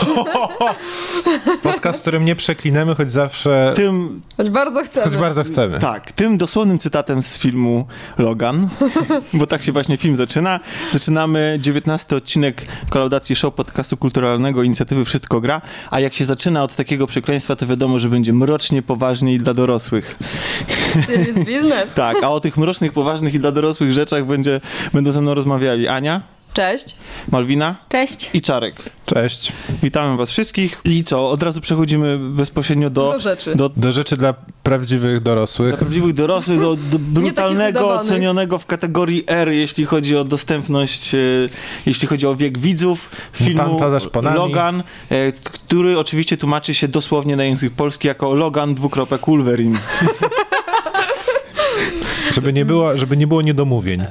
Podcast, w którym nie przeklinamy, choć zawsze... Tym, Choć bardzo chcemy. Choć bardzo chcemy. tak, tym dosłownym cytatem z filmu Logan, bo tak się właśnie film zaczyna. Zaczynamy 19 odcinek kolaudacji show podcastu kulturalnego inicjatywy Wszystko Gra, a jak się zaczyna od takiego przekleństwa, to wiadomo, że będzie mrocznie, poważnie i dla dorosłych. Serious business. Tak, a o tych mrocznych, poważnych i dla dorosłych rzeczach będzie, będą ze mną rozmawiali Ania, Cześć. Malwina Cześć. i Czarek. Cześć. Witamy was wszystkich i co, od razu przechodzimy bezpośrednio do, Do rzeczy. do Do rzeczy dla prawdziwych Dla dorosłych. prawdziwych dorosłych, do, do brutalnego, ocenionego w kategorii R, jeśli chodzi o dostępność, e, jeśli chodzi o wiek widzów filmu. Logan, e, który oczywiście tłumaczy się dosłownie na język polski jako Logan dwukropek Wolverine. Żeby nie było, żeby nie było niedomówień.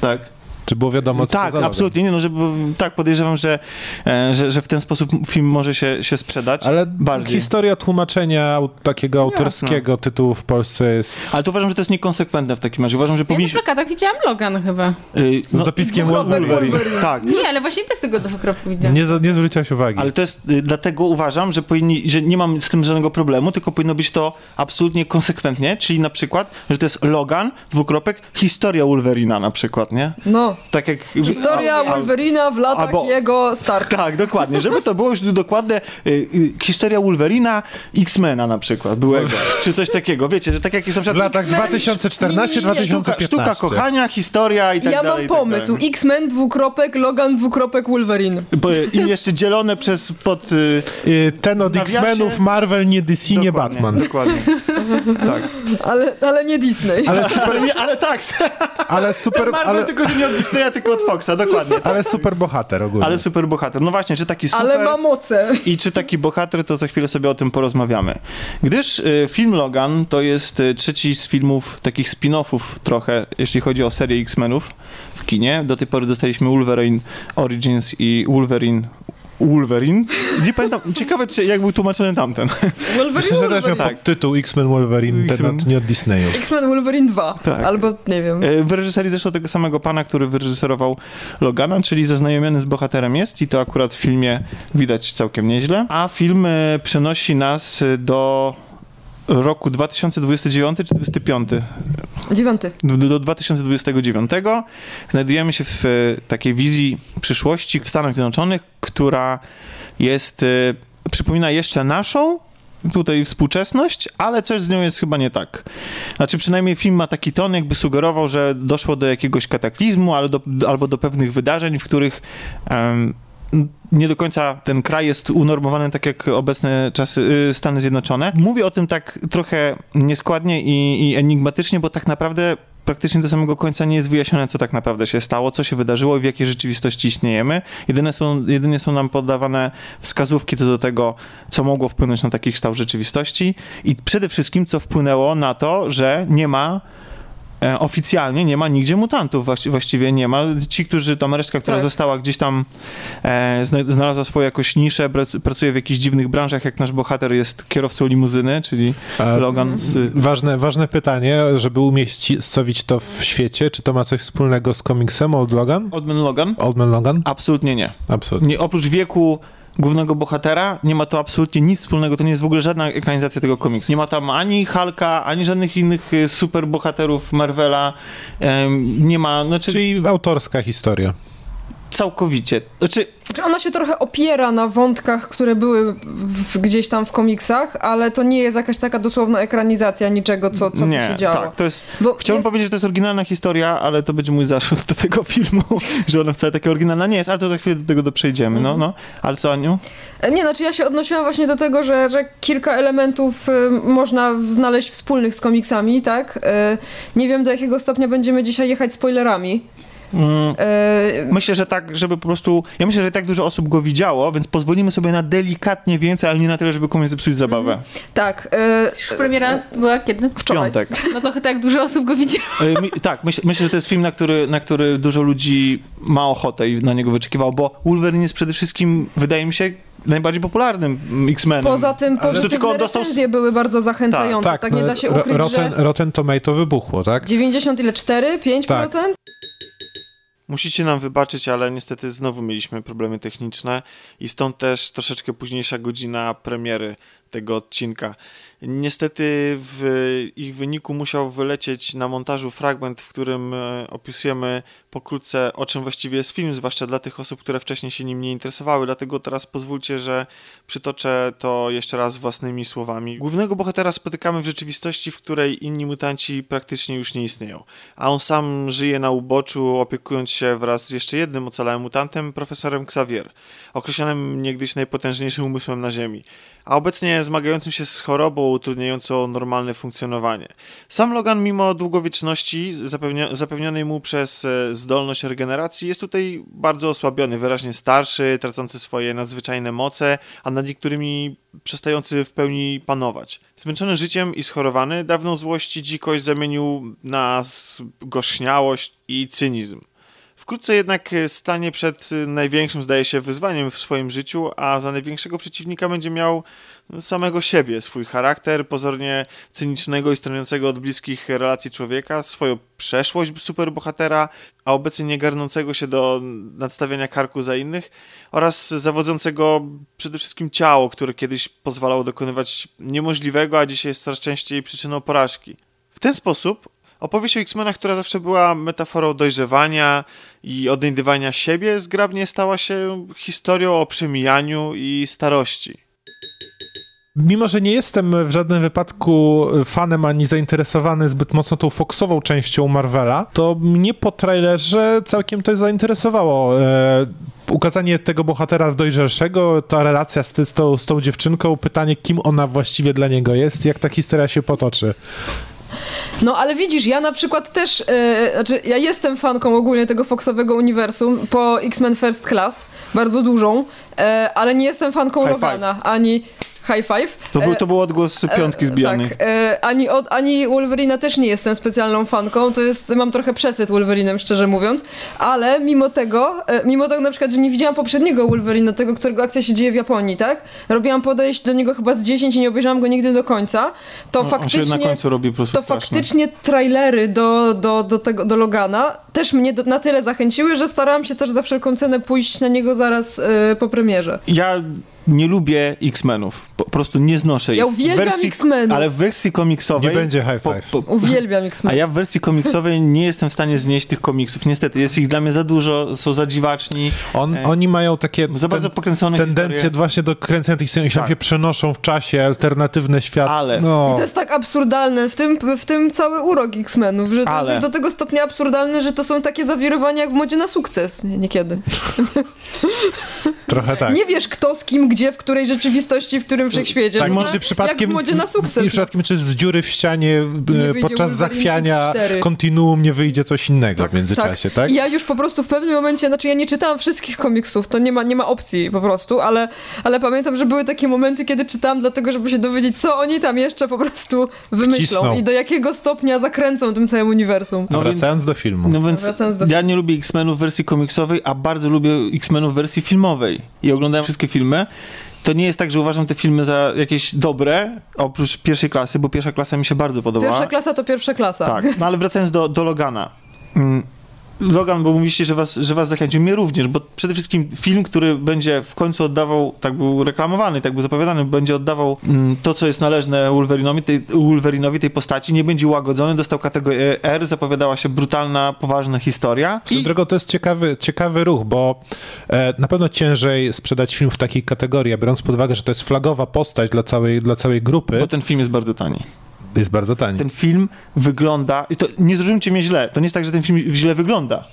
Tak. Czy było wiadomo, co to Tak, Logan. absolutnie. Nie, no, żeby, tak, podejrzewam, że, e, że, że w ten sposób film może się, się sprzedać. Ale bardziej. historia tłumaczenia takiego autorskiego tytułu w Polsce jest Ale to uważam, że to jest niekonsekwentne w takim razie. Uważam, że Ja na powinniśmy... plakatach widziałam Logan chyba. y, z dopiskiem dwukropek Wolverine. Tak. Nie, ale właśnie bez tego dwukropku widziałam. Nie, nie zwróciłaś uwagi. Ale to jest, y, dlatego uważam, że powinni, że nie mam z tym żadnego problemu, tylko powinno być to absolutnie konsekwentnie, czyli na przykład, że to jest Logan, dwukropek, historia Wolverina na przykład, nie? No. Tak jak... Historia al- Wolverina w latach albo- jego startu. Tak, dokładnie, żeby to było już dokładne y, y, historia Wolverina X-Mena na przykład, byłego, czy coś takiego, wiecie, że tak jak jest na w przykład... latach Nie, nie, nie. Sztuka, 2014-2015. sztuka kochania, historia i tak ja dalej. mam i tak pomysł. dalej. X-Men dwukropek, Logan dwukropek, Wolverine. Bo- I jeszcze dzielone przez pod... y, Y, Ten od X-Menów, Marvel, nie DC, nie dokładnie, Batman. Dokładnie. tak. Ale, ale nie Disney. Ale super, Ale, nie, ale tak, ale super, Marvel ale, tylko, że nie od Disneya, tylko od Foxa, dokładnie. ale super bohater ogólnie. Ale super bohater. No właśnie, czy taki super Ale ma moce. i czy taki bohater, to za chwilę sobie o tym porozmawiamy. Gdyż y, film Logan to jest y, trzeci z filmów, takich spin-offów trochę, jeśli chodzi o serię X-Menów w kinie. Do tej pory dostaliśmy Wolverine Origins i Wolverine Wolverine. Gdzie pamiętam, ciekawe, czy jak był tłumaczony tamten. Wolverine, Myślę, że też miał Wolverine. podtytuł X-Men Wolverine, ten nie od Disneyu. X-Men Wolverine 2. Tak. Albo, nie wiem. Y, W reżyserii zresztą tego samego pana, który wyreżyserował Logana, czyli zaznajomiony z bohaterem jest i to akurat w filmie widać całkiem nieźle. A film y, przenosi nas do roku 2029 czy 2025? Dziewiąty. do, do 2029 znajdujemy się w e, takiej wizji przyszłości w Stanach Zjednoczonych, która jest, e, przypomina jeszcze naszą, tutaj współczesność, ale coś z nią jest chyba nie tak. Znaczy przynajmniej film ma taki ton, jakby sugerował, że doszło do jakiegoś kataklizmu albo do, albo do pewnych wydarzeń, w których em, nie do końca ten kraj jest unormowany tak jak obecne czasy y, Stany Zjednoczone. Mówię o tym tak trochę nieskładnie i, i enigmatycznie, bo tak naprawdę praktycznie do samego końca nie jest wyjaśnione, co tak naprawdę się stało, co się wydarzyło i w jakiej rzeczywistości istniejemy. Jedyne są, jedynie są nam podawane wskazówki co do tego, co mogło wpłynąć na taki kształt rzeczywistości i przede wszystkim, co wpłynęło na to, że nie ma oficjalnie nie ma nigdzie mutantów, właści- właściwie nie ma. Ci, którzy, tam resztka, która Tak. została gdzieś tam, e, zna- znalazła swoją jakąś niszę, prac- pracuje w jakichś dziwnych branżach, jak nasz bohater jest kierowcą limuzyny, czyli A Logan z... Ważne, ważne pytanie, żeby umieścić to w świecie, czy to ma coś wspólnego z komiksem Old Logan? Old Man Logan? Old Man Logan? Absolutnie nie. Absolutnie. nie. Oprócz wieku głównego bohatera nie ma to absolutnie nic wspólnego, to nie jest w ogóle żadna ekranizacja tego komiksu. Nie ma tam ani Hulka, ani żadnych innych y, super bohaterów Marvela, nie ma, znaczy Czyli autorska historia. całkowicie. Znaczy, Znaczy ona się trochę opiera na wątkach, które były w, gdzieś tam w komiksach, ale to nie jest jakaś taka dosłowna ekranizacja niczego, co, co nie, się działo. tak, to jest... Bo Chciałbym jest, powiedzieć, że to jest oryginalna historia, ale to będzie mój zarzut do tego filmu, że ona wcale taka oryginalna nie jest, ale to za chwilę do tego do przejdziemy, no, no. Ale co, Aniu? Nie, znaczy ja się odnosiłam właśnie do tego, że, że kilka elementów y, można znaleźć wspólnych z komiksami, tak? Y, nie wiem do jakiego stopnia będziemy dzisiaj jechać spoilerami. Y, Myślę, że tak, żeby po prostu. Ja myślę, że tak dużo osób go widziało, więc pozwolimy sobie na delikatnie więcej, ale nie na tyle, żeby komuś zepsuć zabawę. tak. y, Premiera była kiedy? W Wczoraj. piątek. No to tak dużo osób go widziało. E, mi- tak, myśl, myślę, że to jest film, na który, na który dużo ludzi ma ochotę i na niego wyczekiwało, bo Wolverine jest przede wszystkim, wydaje mi się, najbardziej popularnym X-Menem. Poza tym pozytywne tylko dostał- recenzje były bardzo zachęcające. Tak, nie no, da się ukryć, Rotten, że Rotten Tomato wybuchło, tak? 90 ile? 4? 5%? Tak. Musicie nam wybaczyć, ale niestety znowu mieliśmy problemy techniczne i stąd też troszeczkę późniejsza godzina premiery tego odcinka. Niestety w ich wyniku musiał wylecieć na montażu fragment, w którym e, opisujemy pokrótce o czym właściwie jest film, zwłaszcza dla tych osób, które wcześniej się nim nie interesowały, dlatego teraz pozwólcie, że przytoczę to jeszcze raz własnymi słowami. Głównego bohatera spotykamy w rzeczywistości, w której inni mutanci praktycznie już nie istnieją, a on sam żyje na uboczu, opiekując się wraz z jeszcze jednym ocalałym mutantem, profesorem Xavier, określonym niegdyś najpotężniejszym umysłem na Ziemi a obecnie zmagającym się z chorobą utrudniającą normalne funkcjonowanie. Sam Logan, mimo długowieczności zapewnionej mu przez e, zdolność regeneracji, jest tutaj bardzo osłabiony, wyraźnie starszy, tracący swoje nadzwyczajne moce, a nad niektórymi przestający w pełni panować. Zmęczony życiem i schorowany, dawną złość i dzikość zamienił na gorzśniałość i cynizm. Wkrótce jednak e, stanie przed e, największym, zdaje się, wyzwaniem w swoim życiu, a za największego przeciwnika będzie miał no, samego siebie, swój charakter pozornie cynicznego i stroniącego od bliskich relacji człowieka, swoją przeszłość superbohatera, a obecnie nie garnącego się do nadstawiania karku za innych oraz zawodzącego przede wszystkim ciało, które kiedyś pozwalało dokonywać niemożliwego, a dzisiaj jest coraz częściej przyczyną porażki. W ten sposób Opowieść o X-Menach, która zawsze była metaforą dojrzewania i odnajdywania siebie, zgrabnie stała się historią o przemijaniu i starości. Mimo, że nie jestem w żadnym wypadku fanem ani zainteresowany zbyt mocno tą Foxową częścią Marvela, to mnie po trailerze całkiem to zainteresowało. E, ukazanie tego bohatera dojrzalszego, ta relacja z, z, tą, z tą dziewczynką, pytanie, kim ona właściwie dla niego jest, jak ta historia się potoczy. No ale widzisz, ja na przykład też, e, znaczy ja jestem fanką ogólnie tego Foxowego uniwersum po X-Men First Class, bardzo dużą, e, ale nie jestem fanką High Logana, five. ani high five. To był, to był odgłos piątki zbijanych. Tak, ani, od, ani Wolverina też nie jestem specjalną fanką, to jest, mam trochę przesyt Wolverinem, szczerze mówiąc, ale mimo tego, mimo tego na przykład, że nie widziałam poprzedniego Wolverina, tego, którego akcja się dzieje w Japonii, tak? Robiłam podejść do niego chyba z 10 i nie obejrzałam go nigdy do końca, to no, faktycznie... Na końcu robi po prostu To straszne. faktycznie trailery do, do, do, tego, do Logana też mnie do, na tyle zachęciły, że starałam się też za wszelką cenę pójść na niego zaraz yy, po premierze. Ja nie lubię X-Menów. Po prostu nie znoszę ich. Ja uwielbiam X-Menów. Ale w wersji komiksowej... Nie będzie high five. Po, po, uwielbiam X-Menów. A ja w wersji komiksowej nie jestem w stanie znieść tych komiksów. Niestety, jest ich dla mnie za dużo, są za dziwaczni. On, e, oni mają takie za bardzo pokręcone tendencje historie. właśnie do kręcenia tych scen, tak. się przenoszą w czasie, alternatywne światy. Ale... No. I to jest tak absurdalne, w tym, w tym cały urok X-Menów, że to Ale... jest do tego stopnia absurdalne, że to są takie zawirowania jak w modzie na sukces niekiedy. Trochę tak. Nie wiesz kto z kim, gdzie, w której rzeczywistości, w którym wszechświecie. Tak, no, czy przypadkiem, jak w na sukces. I przypadkiem, czy z dziury w ścianie e, podczas zachwiania kontinuum nie wyjdzie coś innego tak, w międzyczasie, tak? tak? Ja już po prostu w pewnym momencie, znaczy ja nie czytałam wszystkich komiksów, to nie ma, nie ma opcji po prostu, ale, ale pamiętam, że były takie momenty, kiedy czytałam dlatego, żeby się dowiedzieć, co oni tam jeszcze po prostu wymyślą Wcisną. i do jakiego stopnia zakręcą tym całym uniwersum. No, wracając więc, do filmu. No więc do ja nie lubię X-Menów w wersji komiksowej, a bardzo lubię X-Menów w wersji filmowej i oglądałem wszystkie filmy to nie jest tak, że uważam te filmy za jakieś dobre, oprócz pierwszej klasy, bo pierwsza klasa mi się bardzo podobała. Pierwsza klasa to pierwsza klasa. Tak, no ale wracając do, do Logana. Logan, bo mówiliście, że was, że was zachęcił, mnie również, bo przede wszystkim film, który będzie w końcu oddawał, tak był reklamowany, tak był zapowiadany, będzie oddawał mm, to, co jest należne Wolverinowi tej, Wolverinowi, tej postaci, nie będzie łagodzony, dostał kategorię R, zapowiadała się brutalna, poważna historia. I... drogą to jest ciekawy, ciekawy ruch, bo e, na pewno ciężej sprzedać film w takiej kategorii, biorąc pod uwagę, że to jest flagowa postać dla całej, dla całej grupy. Bo ten film jest bardzo tani. Jest bardzo tani. Ten film wygląda, i to nie zrozumcie mnie źle, to nie jest tak, że ten film źle wygląda,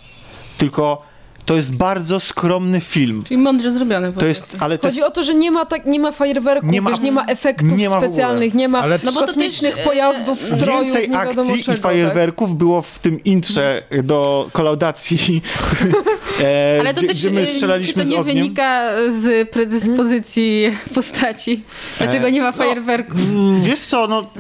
tylko to jest bardzo skromny film. Czyli mądrze zrobiony. To jest, ale to Chodzi jest... o to, że nie ma, tak, nie ma fajerwerków, nie ma, wiesz, nie ma efektów nie ma specjalnych, nie ma ale... no kosmicznych też, pojazdów, strojów, Więcej nie akcji czego, i fajerwerków tak? było w tym intrze do kolaudacji, e, ale to gdzie, też, gdzie my strzelaliśmy to nie wynika z predyspozycji postaci? Dlaczego e, nie ma fajerwerków? No, wiesz co, no,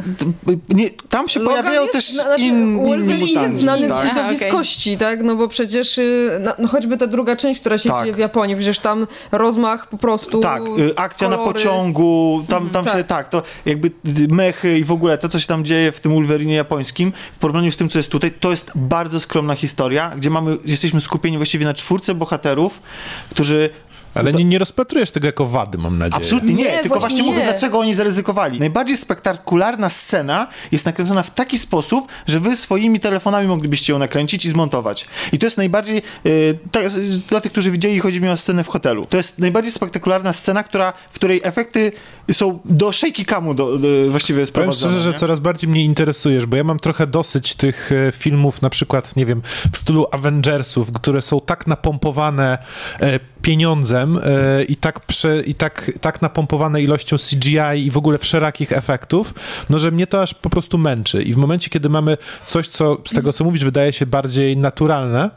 nie, tam się Logan pojawiają jest, też znaczy, inni mutanci. jest znany tak? z widowiskości, tak? No bo przecież, y, no, choćby choćby ta druga część, która się Tak. dzieje w Japonii, przecież tam rozmach po prostu... Tak, y, akcja na kolory. pociągu, tam, tam tak. się, tak, to jakby mechy i w ogóle to, co się tam dzieje w tym Wolverinie japońskim, w porównaniu z tym, co jest tutaj, to jest bardzo skromna historia, gdzie mamy, jesteśmy skupieni właściwie na czwórce bohaterów, którzy Ale nie, nie rozpatrujesz tego jako wady, mam nadzieję. Absolutnie nie, Nie, tylko właśnie właśnie mówię, dlaczego oni zaryzykowali. Najbardziej spektakularna scena jest nakręcona w taki sposób, że wy swoimi telefonami moglibyście ją nakręcić i zmontować. I to jest najbardziej, yy, tak, z- dla tych, którzy widzieli, chodzi mi o scenę w hotelu. To jest najbardziej spektakularna scena, która, w której efekty są do shaky camu do, do, właściwie Powiem sprowadzone. szczerze, że coraz bardziej mnie interesujesz, bo ja mam trochę dosyć tych e, filmów, na przykład, nie wiem, w stylu Avengersów, które są tak napompowane e, pieniądzem e, i, tak, prze, i tak, tak napompowane ilością CGI i w ogóle wszelakich efektów, no że mnie to aż po prostu męczy. I w momencie, kiedy mamy coś, co z tego, co mówisz, wydaje się bardziej naturalne,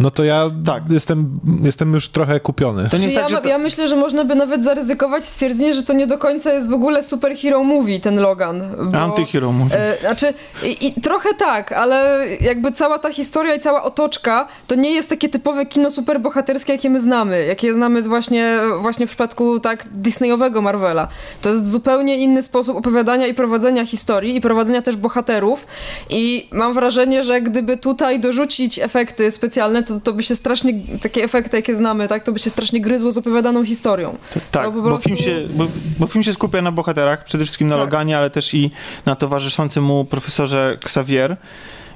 no to ja Tak. jestem, jestem już trochę kupiony. To nie Czy jest ja, tak, że to... ja myślę, że można by nawet zaryzykować stwierdzenie, że to nie do końca jest w ogóle superhero movie, ten Logan. Bo, Antyhero mówi. E, znaczy, i, i trochę tak, ale jakby cała ta historia i cała otoczka to nie jest takie typowe kino superbohaterskie, jakie my znamy, jakie znamy z właśnie, właśnie w przypadku tak Disneyowego Marvela. To jest zupełnie inny sposób opowiadania i prowadzenia historii i prowadzenia też bohaterów i mam wrażenie, że gdyby tutaj dorzucić efekty specjalne, to, to by się strasznie, takie efekty, jakie znamy, tak, to by się strasznie gryzło z opowiadaną historią. Tak, bo, prostu- film się, bo, bo film się skupia na bohaterach, przede wszystkim na Tak. Loganie, ale też i na towarzyszącym mu profesorze Xavier.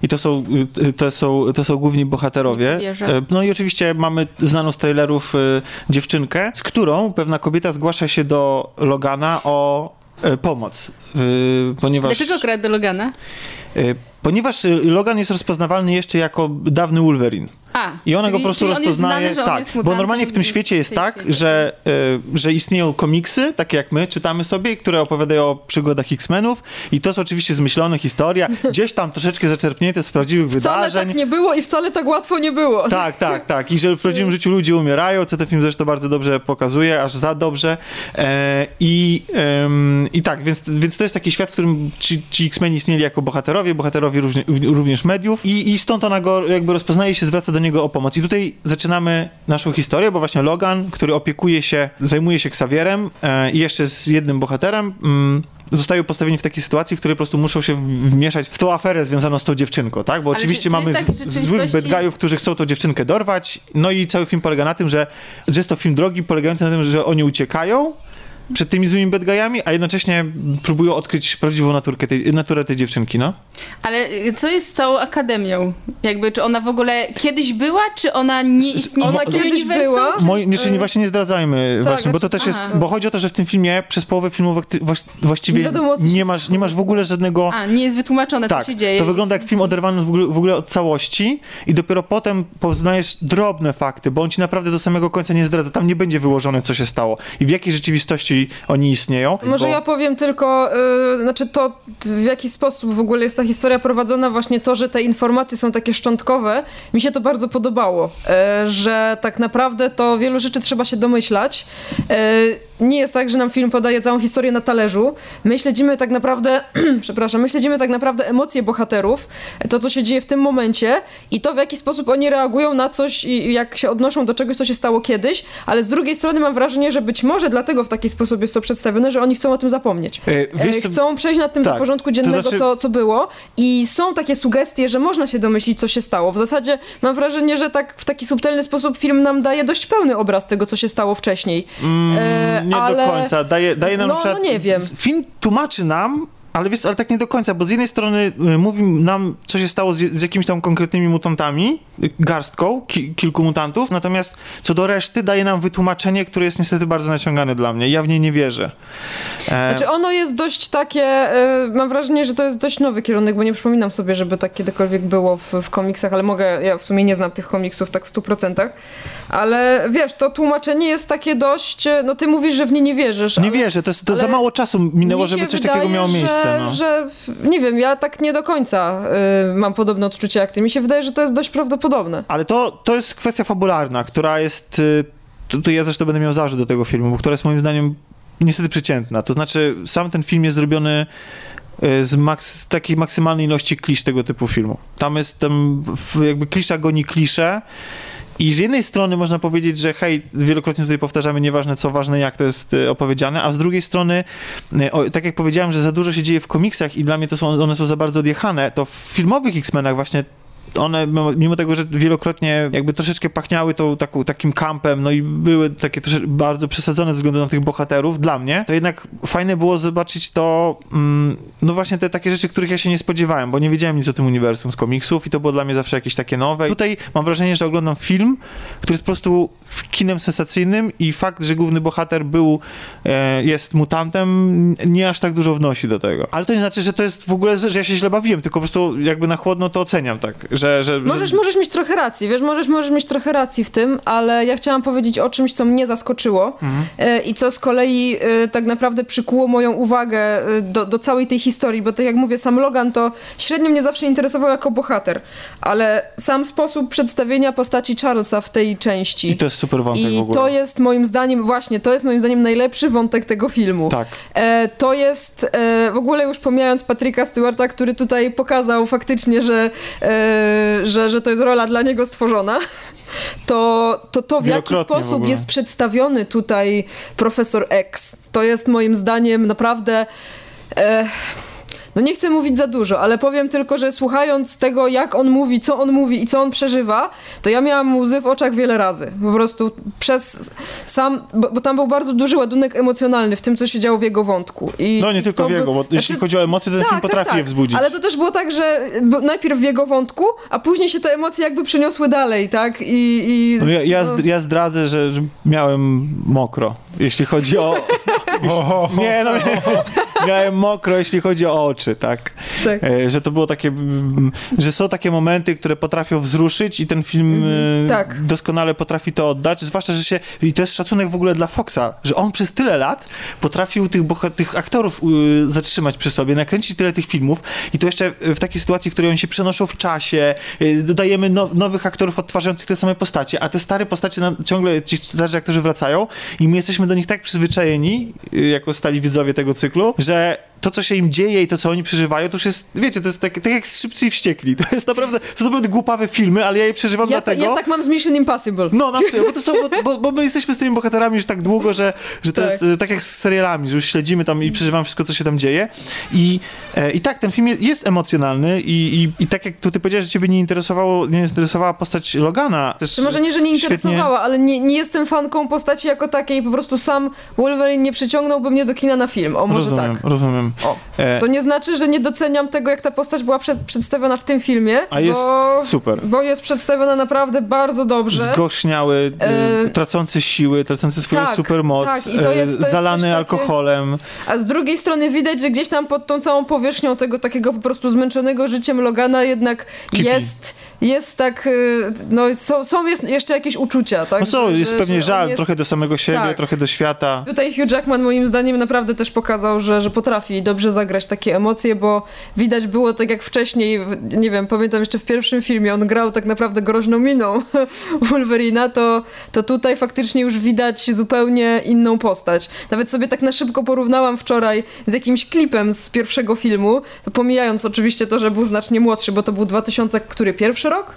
I to są, y, to są, to są główni bohaterowie. E, No i oczywiście mamy znaną z trailerów y, dziewczynkę, z którą pewna kobieta zgłasza się do Logana o e, pomoc. Y, ponieważ, Dlaczego akurat do Logana? y, ponieważ Logan jest rozpoznawalny jeszcze jako dawny Wolverine. A, I ona czyli, go po prostu rozpoznaje. znany, tak, bo normalnie w tym świecie jest tak, świecie. że, y, że istnieją komiksy, takie jak my czytamy sobie, które opowiadają o przygodach X-Menów i to jest oczywiście zmyślone historia, gdzieś tam troszeczkę zaczerpnięte z prawdziwych Wcale wydarzeń. tak nie było i wcale tak łatwo nie było. Tak, tak, tak. I że w prawdziwym życiu ludzie umierają, co ten film zresztą bardzo dobrze pokazuje, aż za dobrze. E, I em, i tak, więc, więc to jest taki świat, w którym ci, ci X-Meni istnieli jako bohaterowie, bohaterowie również, również mediów i, i stąd ona go jakby rozpoznaje i się zwraca do niego o pomoc. I tutaj zaczynamy naszą historię, bo właśnie Logan, który opiekuje się, zajmuje się Xavierem e, i jeszcze z jednym bohaterem, mm, zostają postawieni w takiej sytuacji, w której po prostu muszą się wmieszać w tą aferę związaną z tą dziewczynką, tak? Bo Ale oczywiście czy- czy mamy tak złych bad guyów, którzy chcą tą dziewczynkę dorwać, no i cały film polega na tym, że, że jest to film drogi polegający na tym, że oni uciekają przed tymi złymi bad guyami, a jednocześnie próbują odkryć prawdziwą naturkę tej, naturę tej dziewczynki, no. Ale y, co jest z całą akademią? Jakby, czy ona w ogóle kiedyś była, czy ona nie istnieje Ona kiedyś była. Moi, znaczy, nie, właśnie nie zdradzajmy tak, właśnie, bo to znaczy- też jest, Aha. bo chodzi o to, że w tym filmie przez połowę filmu właściwie Nie wiadomo, nie masz, nie masz w ogóle żadnego... A, nie jest wytłumaczone, Tak, co się dzieje. to wygląda jak film oderwany w ogóle, w ogóle od całości i dopiero potem poznajesz drobne fakty, bo on ci naprawdę do samego końca nie zdradza. Tam nie będzie wyłożone, co się stało i w jakiej rzeczywistości oni istnieją. Może bo... ja powiem tylko, y, znaczy to w jaki sposób w ogóle jest ta historia prowadzona, właśnie to, że te informacje są takie szczątkowe, mi się to bardzo podobało, y, że tak naprawdę to wielu rzeczy trzeba się domyślać. Y, nie jest tak, że nam film podaje całą historię na talerzu. My śledzimy tak naprawdę, przepraszam, my śledzimy tak naprawdę emocje bohaterów, to co się dzieje w tym momencie i to w jaki sposób oni reagują na coś i jak się odnoszą do czegoś, co się stało kiedyś, ale z drugiej strony mam wrażenie, że być może dlatego w taki sposób jest to przedstawione, że oni chcą o tym zapomnieć. E, wiesz, E, co- Chcą przejść nad tym tak, do porządku to dziennego, znaczy- co, co było i są takie sugestie, że można się domyślić, co się stało. W zasadzie mam wrażenie, że tak w taki subtelny sposób film nam daje dość pełny obraz tego, co się stało wcześniej. E, Mm, nie ale... do końca. Daje, daje nam No, przykład, no nie wiem. Film tłumaczy nam, ale wiesz, ale tak nie do końca, bo z jednej strony y, mówi nam, co się stało z, z jakimiś tam konkretnymi mutantami, y, garstką ki, kilku mutantów, natomiast co do reszty daje nam wytłumaczenie, które jest niestety bardzo naciągane dla mnie. Ja w nie nie wierzę. E, Znaczy ono jest dość takie, e, mam wrażenie, że to jest dość nowy kierunek, bo nie przypominam sobie, żeby tak kiedykolwiek było w, w komiksach, ale mogę, ja w sumie nie znam tych komiksów tak w 100%, ale wiesz, to tłumaczenie jest takie dość, e, no ty mówisz, że w nie nie wierzysz. nie ale wierzę, to, jest, to za mało czasu minęło, żeby coś wydaje, takiego miało że. No. Że, nie wiem, ja tak nie do końca y, mam podobne odczucie jak ty. Mi się wydaje, że to jest dość prawdopodobne. Ale to, to jest kwestia fabularna, która jest. y, To, to ja zresztą będę miał zarzut do tego filmu, bo która jest moim zdaniem niestety przeciętna. To znaczy, sam ten film jest zrobiony y, z maks, takiej maksymalnej ilości klisz tego typu filmu. Tam jest tam jakby klisza goni kliszę I z jednej strony można powiedzieć, że hej, wielokrotnie tutaj powtarzamy, nieważne co, ważne jak to jest y, opowiedziane, a z drugiej strony, y, o, tak jak powiedziałem, że za dużo się dzieje w komiksach i dla mnie to są, one są za bardzo odjechane, to w filmowych X-Menach właśnie one, mimo tego, że wielokrotnie jakby troszeczkę pachniały tą, taką, takim kampem, no i były takie bardzo przesadzone ze względu na tych bohaterów, dla mnie, to jednak fajne było zobaczyć to, mm, no właśnie te takie rzeczy, których ja się nie spodziewałem, bo nie wiedziałem nic o tym uniwersum z komiksów i to było dla mnie zawsze jakieś takie nowe. Tutaj mam wrażenie, że oglądam film, który jest po prostu kinem sensacyjnym i fakt, że główny bohater był, e, jest mutantem, nie aż tak dużo wnosi do tego. Ale to nie znaczy, że to jest w ogóle, że ja się źle bawiłem, tylko po prostu jakby na chłodno to oceniam tak, że... że możesz, że... możesz mieć trochę racji, wiesz, możesz, możesz mieć trochę racji w tym, ale ja chciałam powiedzieć o czymś, co mnie zaskoczyło mhm. e, i co z kolei e, tak naprawdę przykuło moją uwagę e, do, do całej tej historii, bo tak jak mówię, sam Logan to średnio mnie zawsze interesował jako bohater, ale sam sposób przedstawienia postaci Charlesa w tej części... I to jest super wątek I to jest moim zdaniem, właśnie, to jest moim zdaniem najlepszy wątek tego filmu. Tak. E, to jest, e, w ogóle już pomijając Patryka Stewarta, który tutaj pokazał faktycznie, że, e, że, że to jest rola dla niego stworzona, to to, to w jaki sposób jest przedstawiony tutaj profesor X, to jest moim zdaniem naprawdę... E, no nie chcę mówić za dużo, ale powiem tylko, że słuchając tego, jak on mówi, co on mówi i co on przeżywa, to ja miałam łzy w oczach wiele razy. Po prostu przez sam, bo, bo tam był bardzo duży ładunek emocjonalny w tym, co się działo w jego wątku. I, no nie tylko w jego, bo jeśli znaczy, chodzi o emocje, to ten tak, film potrafi tak, tak. je wzbudzić. Ale to też było tak, że najpierw w jego wątku, a później się te emocje jakby przeniosły dalej, tak? I, i no ja, ja, no. ja zdradzę, że, że miałem mokro, jeśli chodzi o... nie, no nie, miałem mokro, jeśli chodzi o oczy tak? tak. E, że to było takie, że są takie momenty, które potrafią wzruszyć i ten film mm, tak. doskonale potrafi to oddać, zwłaszcza, że się, i to jest szacunek w ogóle dla Foxa, że on przez tyle lat potrafił tych, tych aktorów y, zatrzymać przy sobie, nakręcić tyle tych filmów i to jeszcze w takiej sytuacji, w której oni się przenoszą w czasie, y, dodajemy no, nowych aktorów odtwarzających te same postacie, a te stare postacie na, ciągle, ci starzy aktorzy wracają i my jesteśmy do nich tak przyzwyczajeni, y, jako stali widzowie tego cyklu, że that to, co się im dzieje i to, co oni przeżywają, to już jest, wiecie, to jest tak, tak jak Szybcy i Wściekli. To jest naprawdę, to są naprawdę głupawe filmy, ale ja je przeżywam ja dlatego... ja tak mam z Mission Impossible. No, na przykład, bo, są, bo, bo, my jesteśmy z tymi bohaterami już tak długo, że, że to tak. jest tak jak z serialami, że już śledzimy tam i przeżywamy wszystko, co się tam dzieje. I, e, i tak, ten film jest emocjonalny i, i, i tak jak tutaj powiedziałeś, że ciebie nie interesowało, nie interesowała postać Logana. Też może nie, że nie interesowała, świetnie... ale nie, nie jestem fanką postaci jako takiej, po prostu sam Wolverine nie przyciągnąłby mnie do kina na film. O, może rozumiem, tak. Rozumiem, o. E, to nie znaczy, że nie doceniam tego, jak ta postać była przed, przedstawiona w tym filmie. A jest bo, super. Bo jest przedstawiona naprawdę bardzo dobrze. Zgorzniały, e... tracący siły, tracący swoją tak, supermoc, tak. I to jest, to zalany takie... alkoholem. A z drugiej strony widać, że gdzieś tam pod tą całą powierzchnią tego takiego po prostu zmęczonego życiem Logana jednak Kipi. jest jest tak, y, no są, są jeszcze jakieś uczucia, tak? No są, jest że, pewnie że żal, jest... trochę do samego siebie, tak. trochę do świata. Tutaj Hugh Jackman moim zdaniem naprawdę też pokazał, że, że potrafi dobrze zagrać takie emocje, bo widać było tak jak wcześniej, nie wiem, pamiętam jeszcze w pierwszym filmie, on grał tak naprawdę groźną miną Wolverina, to, to tutaj faktycznie już widać zupełnie inną postać. Nawet sobie tak na szybko porównałam wczoraj z jakimś klipem z pierwszego filmu, to pomijając oczywiście to, że był znacznie młodszy, bo to był 2000, który pierwszy rok?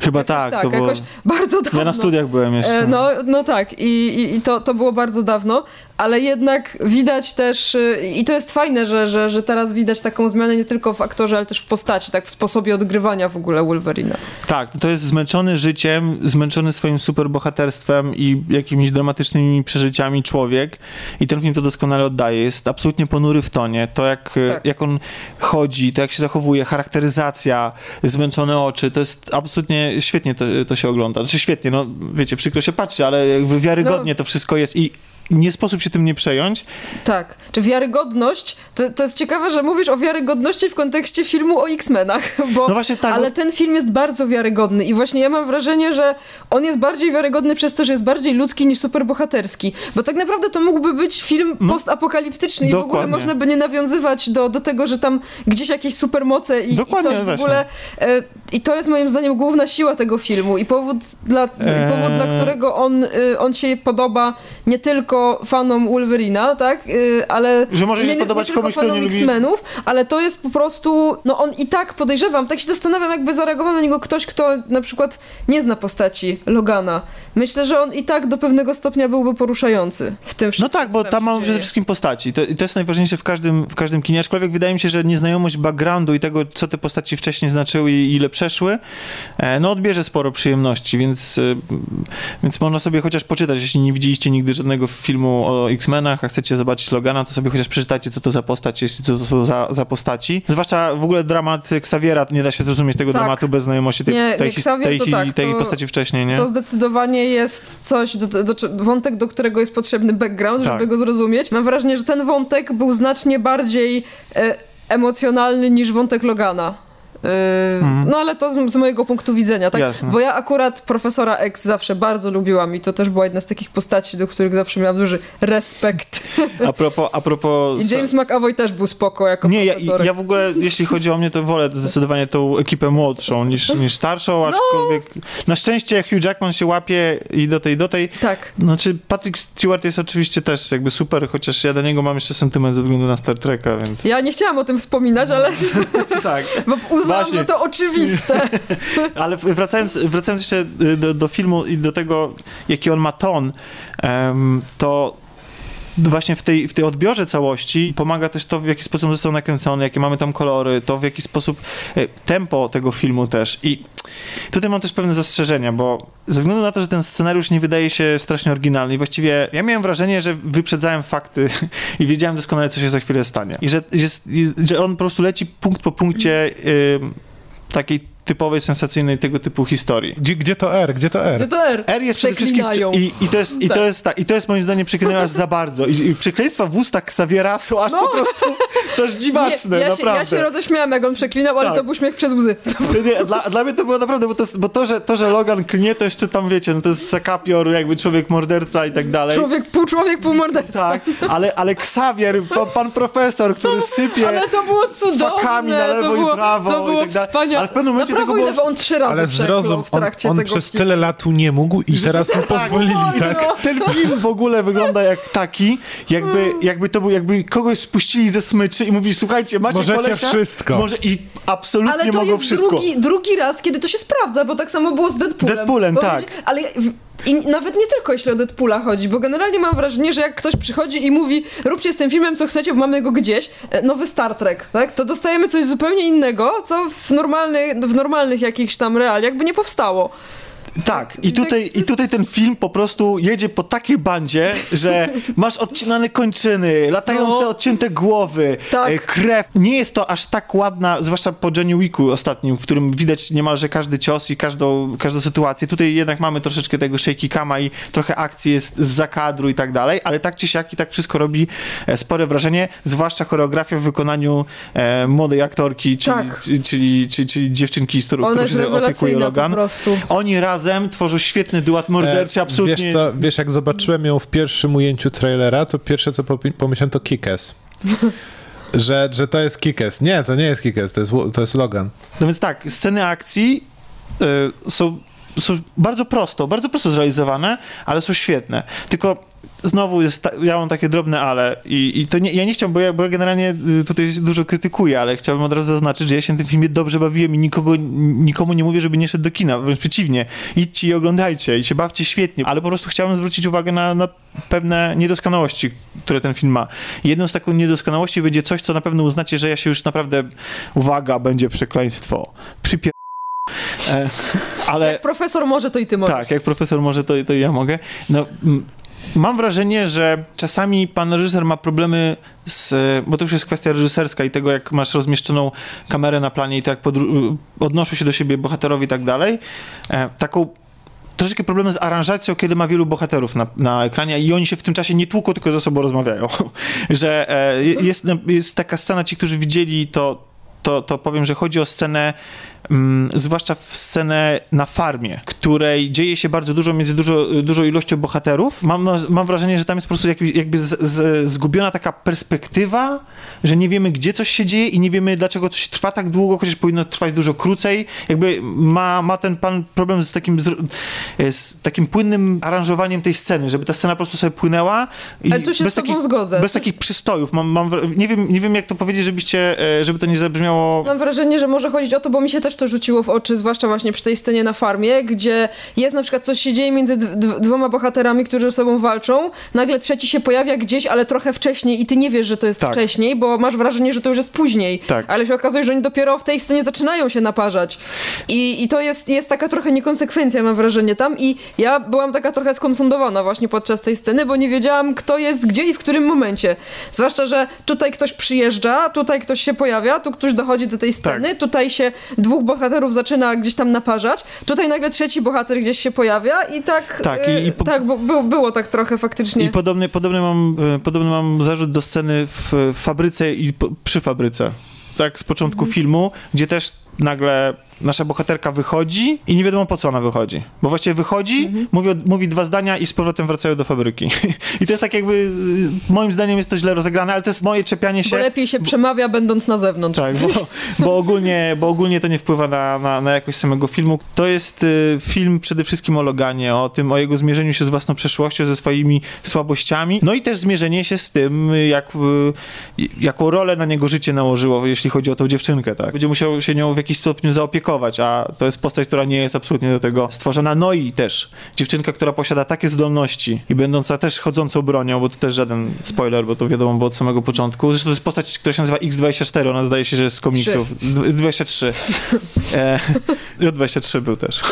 Chyba jakoś tak, tak to było... bardzo dawno. Ja na studiach byłem jeszcze. E, no, no tak, i, i, i, to, to było bardzo dawno, ale jednak widać też, y, i to jest fajne, że, że, że teraz widać taką zmianę nie tylko w aktorze, ale też w postaci, tak w sposobie odgrywania w ogóle Wolverina. Tak, to jest zmęczony życiem, zmęczony swoim superbohaterstwem i jakimiś dramatycznymi przeżyciami człowiek i ten film to doskonale oddaje. Jest absolutnie ponury w tonie. To jak, y, tak. jak on chodzi, to jak się zachowuje, charakteryzacja, zmęczone oczy, to jest absolutnie świetnie to, to się ogląda. Znaczy świetnie, no wiecie, przykro się patrzy, ale jakby wiarygodnie no. to wszystko jest i nie sposób się tym nie przejąć. Tak. Czy wiarygodność, to, to jest ciekawe, że mówisz o wiarygodności w kontekście filmu o X-Menach, bo, no właśnie tak, ale ten film jest bardzo wiarygodny i właśnie ja mam wrażenie, że on jest bardziej wiarygodny przez to, że jest bardziej ludzki niż superbohaterski, bo tak naprawdę to mógłby być film no, postapokaliptyczny i w ogóle można by nie nawiązywać do, do tego, że tam gdzieś jakieś supermoce i, Dokładnie, i coś w ogóle. E, I to jest moim zdaniem główna siła tego filmu i powód, dla, eee... powód, dla którego on, y, on się podoba nie tylko fanom Wolverina, tak? Y, ale... Że może się nie, podobać nie komuś, fanom X-Menów, ale to jest po prostu... No on i tak, podejrzewam, tak się zastanawiam, jakby zareagował na niego ktoś, kto na przykład nie zna postaci Logana. Myślę, że on i tak do pewnego stopnia byłby poruszający w tym No wszystkim, tak, bo tam mamy przede wszystkim postaci. To, I to jest najważniejsze w każdym, w każdym kinie, aczkolwiek wydaje mi się, że nieznajomość backgroundu i tego, co te postaci wcześniej znaczyły i ile przeszły, e, no odbierze sporo przyjemności, więc, e, więc można sobie chociaż poczytać, jeśli nie widzieliście nigdy żadnego filmu o X-Menach, a chcecie zobaczyć Logana, to sobie chociaż przeczytajcie, co to za postać jest i co to są za, za postaci. Zwłaszcza w ogóle dramat Xaviera, nie da się zrozumieć tego Tak. dramatu bez znajomości tej, Nie, tej, nie, Xavier tej, tak, tej postaci wcześniej, nie? To zdecydowanie jest coś, do, do, do, wątek, do którego jest potrzebny background, Tak. żeby go zrozumieć. Mam wrażenie, że ten wątek był znacznie bardziej e, emocjonalny niż wątek Logana. E, No ale to z, z mojego punktu widzenia, tak? Mhm. Jasne. Bo ja akurat profesora X zawsze bardzo lubiłam i to też była jedna z takich postaci, do których zawsze miałam duży respekt. A propos, a propos I James McAvoy też był spoko jako Nie, ja, profesor. ja w ogóle, jeśli chodzi o mnie, to wolę zdecydowanie tą ekipę młodszą niż, niż starszą, aczkolwiek na szczęście Hugh Jackman się łapie i do tej, do tej. Tak. Znaczy, Patrick Stewart jest oczywiście też jakby super, chociaż ja do niego mam jeszcze sentyment ze względu na Star Treka, więc... Ja nie chciałam o tym wspominać, ale tak. bo uznałam, Właśnie. że to oczywiste. Ale wracając, wracając jeszcze do, do filmu i do tego, jaki on ma ton, em, to właśnie w tej, w tej odbiorze całości pomaga też to, w jaki sposób został nakręcony, jakie mamy tam kolory, to w jaki sposób e, tempo tego filmu też. I tutaj mam też pewne zastrzeżenia, bo ze względu na to, że ten scenariusz nie wydaje się strasznie oryginalny i właściwie ja miałem wrażenie, że wyprzedzałem fakty i wiedziałem doskonale, co się za chwilę stanie. I że, że on po prostu leci punkt po punkcie takiej typowej, sensacyjnej tego typu historii. Gdzie, gdzie to R? Gdzie to R? Że to R. R jest przede wszystkim... I, i, to jest, i, to Tak. jest, ta, I to jest moim zdaniem przeklinania aż za bardzo. I, I przekleństwa w ustach Xaviera są aż No. po prostu coś dziwaczne, Nie, ja, się, naprawdę. ja się roześmiałam, jak on przeklinał, ale Tak. to był śmiech przez łzy. Nie, dla, dla mnie to było naprawdę, bo to, bo to, że, to, że Logan klnie, to jeszcze tam, wiecie, no to jest sakapior, jakby człowiek morderca i tak dalej. Człowiek, pół człowiek, pół morderca. Tak, ale, ale Xavier, pan, pan profesor, który sypie Ale to było cudowne. fakami na lewo to było, i prawo to było i tak dalej. wspaniałe. Ale w pewnym momencie Na prawo tego lewo on trzy razy Ale zrozum, w on, trakcie on tego przez filmu. tyle lat tu nie mógł i teraz mu pozwolili, tak? no. Ten film w ogóle wygląda jak taki, jakby, jakby to był, jakby kogoś spuścili ze smyczy i mówi, słuchajcie, macie Możecie kolesia, wszystko. Może i absolutnie Ale to mogą jest wszystko. drugi, drugi raz, kiedy to się sprawdza, bo tak samo było z Deadpoolem. Deadpoolem, tak. Ale w, i nawet nie tylko jeśli o Deadpoola chodzi, bo generalnie mam wrażenie, że jak ktoś przychodzi i mówi róbcie z tym filmem co chcecie, bo mamy go gdzieś, e, nowy Star Trek, tak? To dostajemy coś zupełnie innego, co w, normalny, w normalnych jakichś tam realiach by nie powstało. Tak, i tutaj, i tutaj ten film po prostu jedzie po takiej bandzie, że masz odcinane kończyny, latające No. odcięte głowy, Tak. e, krew. Nie jest to aż tak ładna, zwłaszcza po Johnny Wicku ostatnim, w którym widać niemalże każdy cios i każdą, każdą sytuację. Tutaj jednak mamy troszeczkę tego shaky cama i trochę akcji jest z zakadru i tak dalej, ale tak czy siak i tak wszystko robi e, spore wrażenie, zwłaszcza choreografia w wykonaniu e, młodej aktorki, czyli, Tak. czyli, czyli, czyli, czyli dziewczynki, z którą, się opiekuje Logan. Oni razem tworzą świetny duat morderczy, E, absolutnie. Wiesz co, wiesz jak zobaczyłem ją w pierwszym ujęciu trailera, to pierwsze co pomyślałem to Kikes. że, że to jest Kikes. Nie, to nie jest Kikes, to jest, to jest Logan. No więc tak, sceny akcji y, są, są bardzo prosto, bardzo prosto zrealizowane, ale są świetne. Tylko znowu jest, ja mam takie drobne ale i, i to nie, ja nie chciałbym, bo ja, bo ja generalnie y, tutaj dużo krytykuję, ale chciałbym od razu zaznaczyć, że ja się w tym filmie dobrze bawiłem i nikogo, nikomu nie mówię, żeby nie szedł do kina, wręcz przeciwnie. Idźcie i oglądajcie i się bawcie świetnie, ale po prostu chciałem zwrócić uwagę na, na pewne niedoskonałości, które ten film ma. Jedną z takich niedoskonałości będzie coś, co na pewno uznacie, że ja się już naprawdę, uwaga, będzie przekleństwo. Przypier... E, ale... Jak profesor może, to i ty możesz. Tak, jak profesor może, to, to ja mogę. No, mam wrażenie, że czasami pan reżyser ma problemy z, bo to już jest kwestia reżyserska i tego, jak masz rozmieszczoną kamerę na planie i to, jak odnoszą się do siebie bohaterowie i tak dalej. E, taką troszeczkę problemy z aranżacją, kiedy ma wielu bohaterów na, na ekranie i oni się w tym czasie nie tłuką, tylko ze sobą rozmawiają. że e, jest, jest taka scena, ci, którzy widzieli to, to, to powiem, że chodzi o scenę mm, zwłaszcza w scenę na farmie, której dzieje się bardzo dużo między dużo, dużą ilością bohaterów. Mam, mam wrażenie, że tam jest po prostu jakby, jakby z, z, zgubiona taka perspektywa, że nie wiemy, gdzie coś się dzieje i nie wiemy, dlaczego coś trwa tak długo, chociaż powinno trwać dużo krócej. Jakby ma, ma ten pan problem z takim, zr- z takim płynnym aranżowaniem tej sceny, żeby ta scena po prostu sobie płynęła. I Ale tu się z tobą takich, zgodzę. Bez takich przystojów. Mam, mam, nie, wiem, nie wiem, jak to powiedzieć, żebyście, e, żeby to nie zabrzmiało... Mam wrażenie, że może chodzić o to, bo mi się też to rzuciło w oczy, zwłaszcza właśnie przy tej scenie na farmie, gdzie jest na przykład coś się dzieje między dwoma bohaterami, którzy ze sobą walczą, nagle trzeci się pojawia gdzieś, ale trochę wcześniej i ty nie wiesz, że to jest Tak. wcześniej, bo masz wrażenie, że to już jest później. Tak. Ale się okazuje, że oni dopiero w tej scenie zaczynają się naparzać. I, i to jest, jest taka trochę niekonsekwencja, mam wrażenie tam i ja byłam taka trochę skonfundowana właśnie podczas tej sceny, bo nie wiedziałam, kto jest gdzie i w którym momencie. Zwłaszcza, że tutaj ktoś przyjeżdża, tutaj ktoś się pojawia, tu ktoś dochodzi do tej sceny, Tak. tutaj się dwóch bohaterów zaczyna gdzieś tam naparzać, tutaj nagle trzeci bohater gdzieś się pojawia i tak, Tak, e, i- i po- tak bo, było, było tak trochę faktycznie. I podobny, podobny, mam, e, podobny mam zarzut do sceny w fabryce i przy fabryce. Tak, z początku filmu, gdzie też nagle nasza bohaterka wychodzi i nie wiadomo po co ona wychodzi. Bo właściwie wychodzi, mówi, mówi dwa zdania i z powrotem wracają do fabryki. I to jest tak jakby, y, moim zdaniem jest to źle rozegrane, ale to jest moje czepianie Bo się. lepiej się przemawia będąc na zewnątrz. Tak, bo, bo, ogólnie, bo ogólnie to nie wpływa na, na, na jakość samego filmu. To jest y, film przede wszystkim o Loganie, o tym, o jego zmierzeniu się z własną przeszłością, ze swoimi słabościami, no i też zmierzenie się z tym, jak, y, jaką rolę na niego życie nałożyło, jeśli chodzi o tą dziewczynkę, tak. Będzie musiał się nią w jakiś stopniu zaopiekować, a to jest postać, która nie jest absolutnie do tego stworzona. No i też dziewczynka, która posiada takie zdolności i będąca też chodzącą bronią, bo to też żaden spoiler, bo to wiadomo było od samego początku. Zresztą to jest postać, która się nazywa X24, ona zdaje się, że jest z komiksów. Dw- 23. E, J23 był też.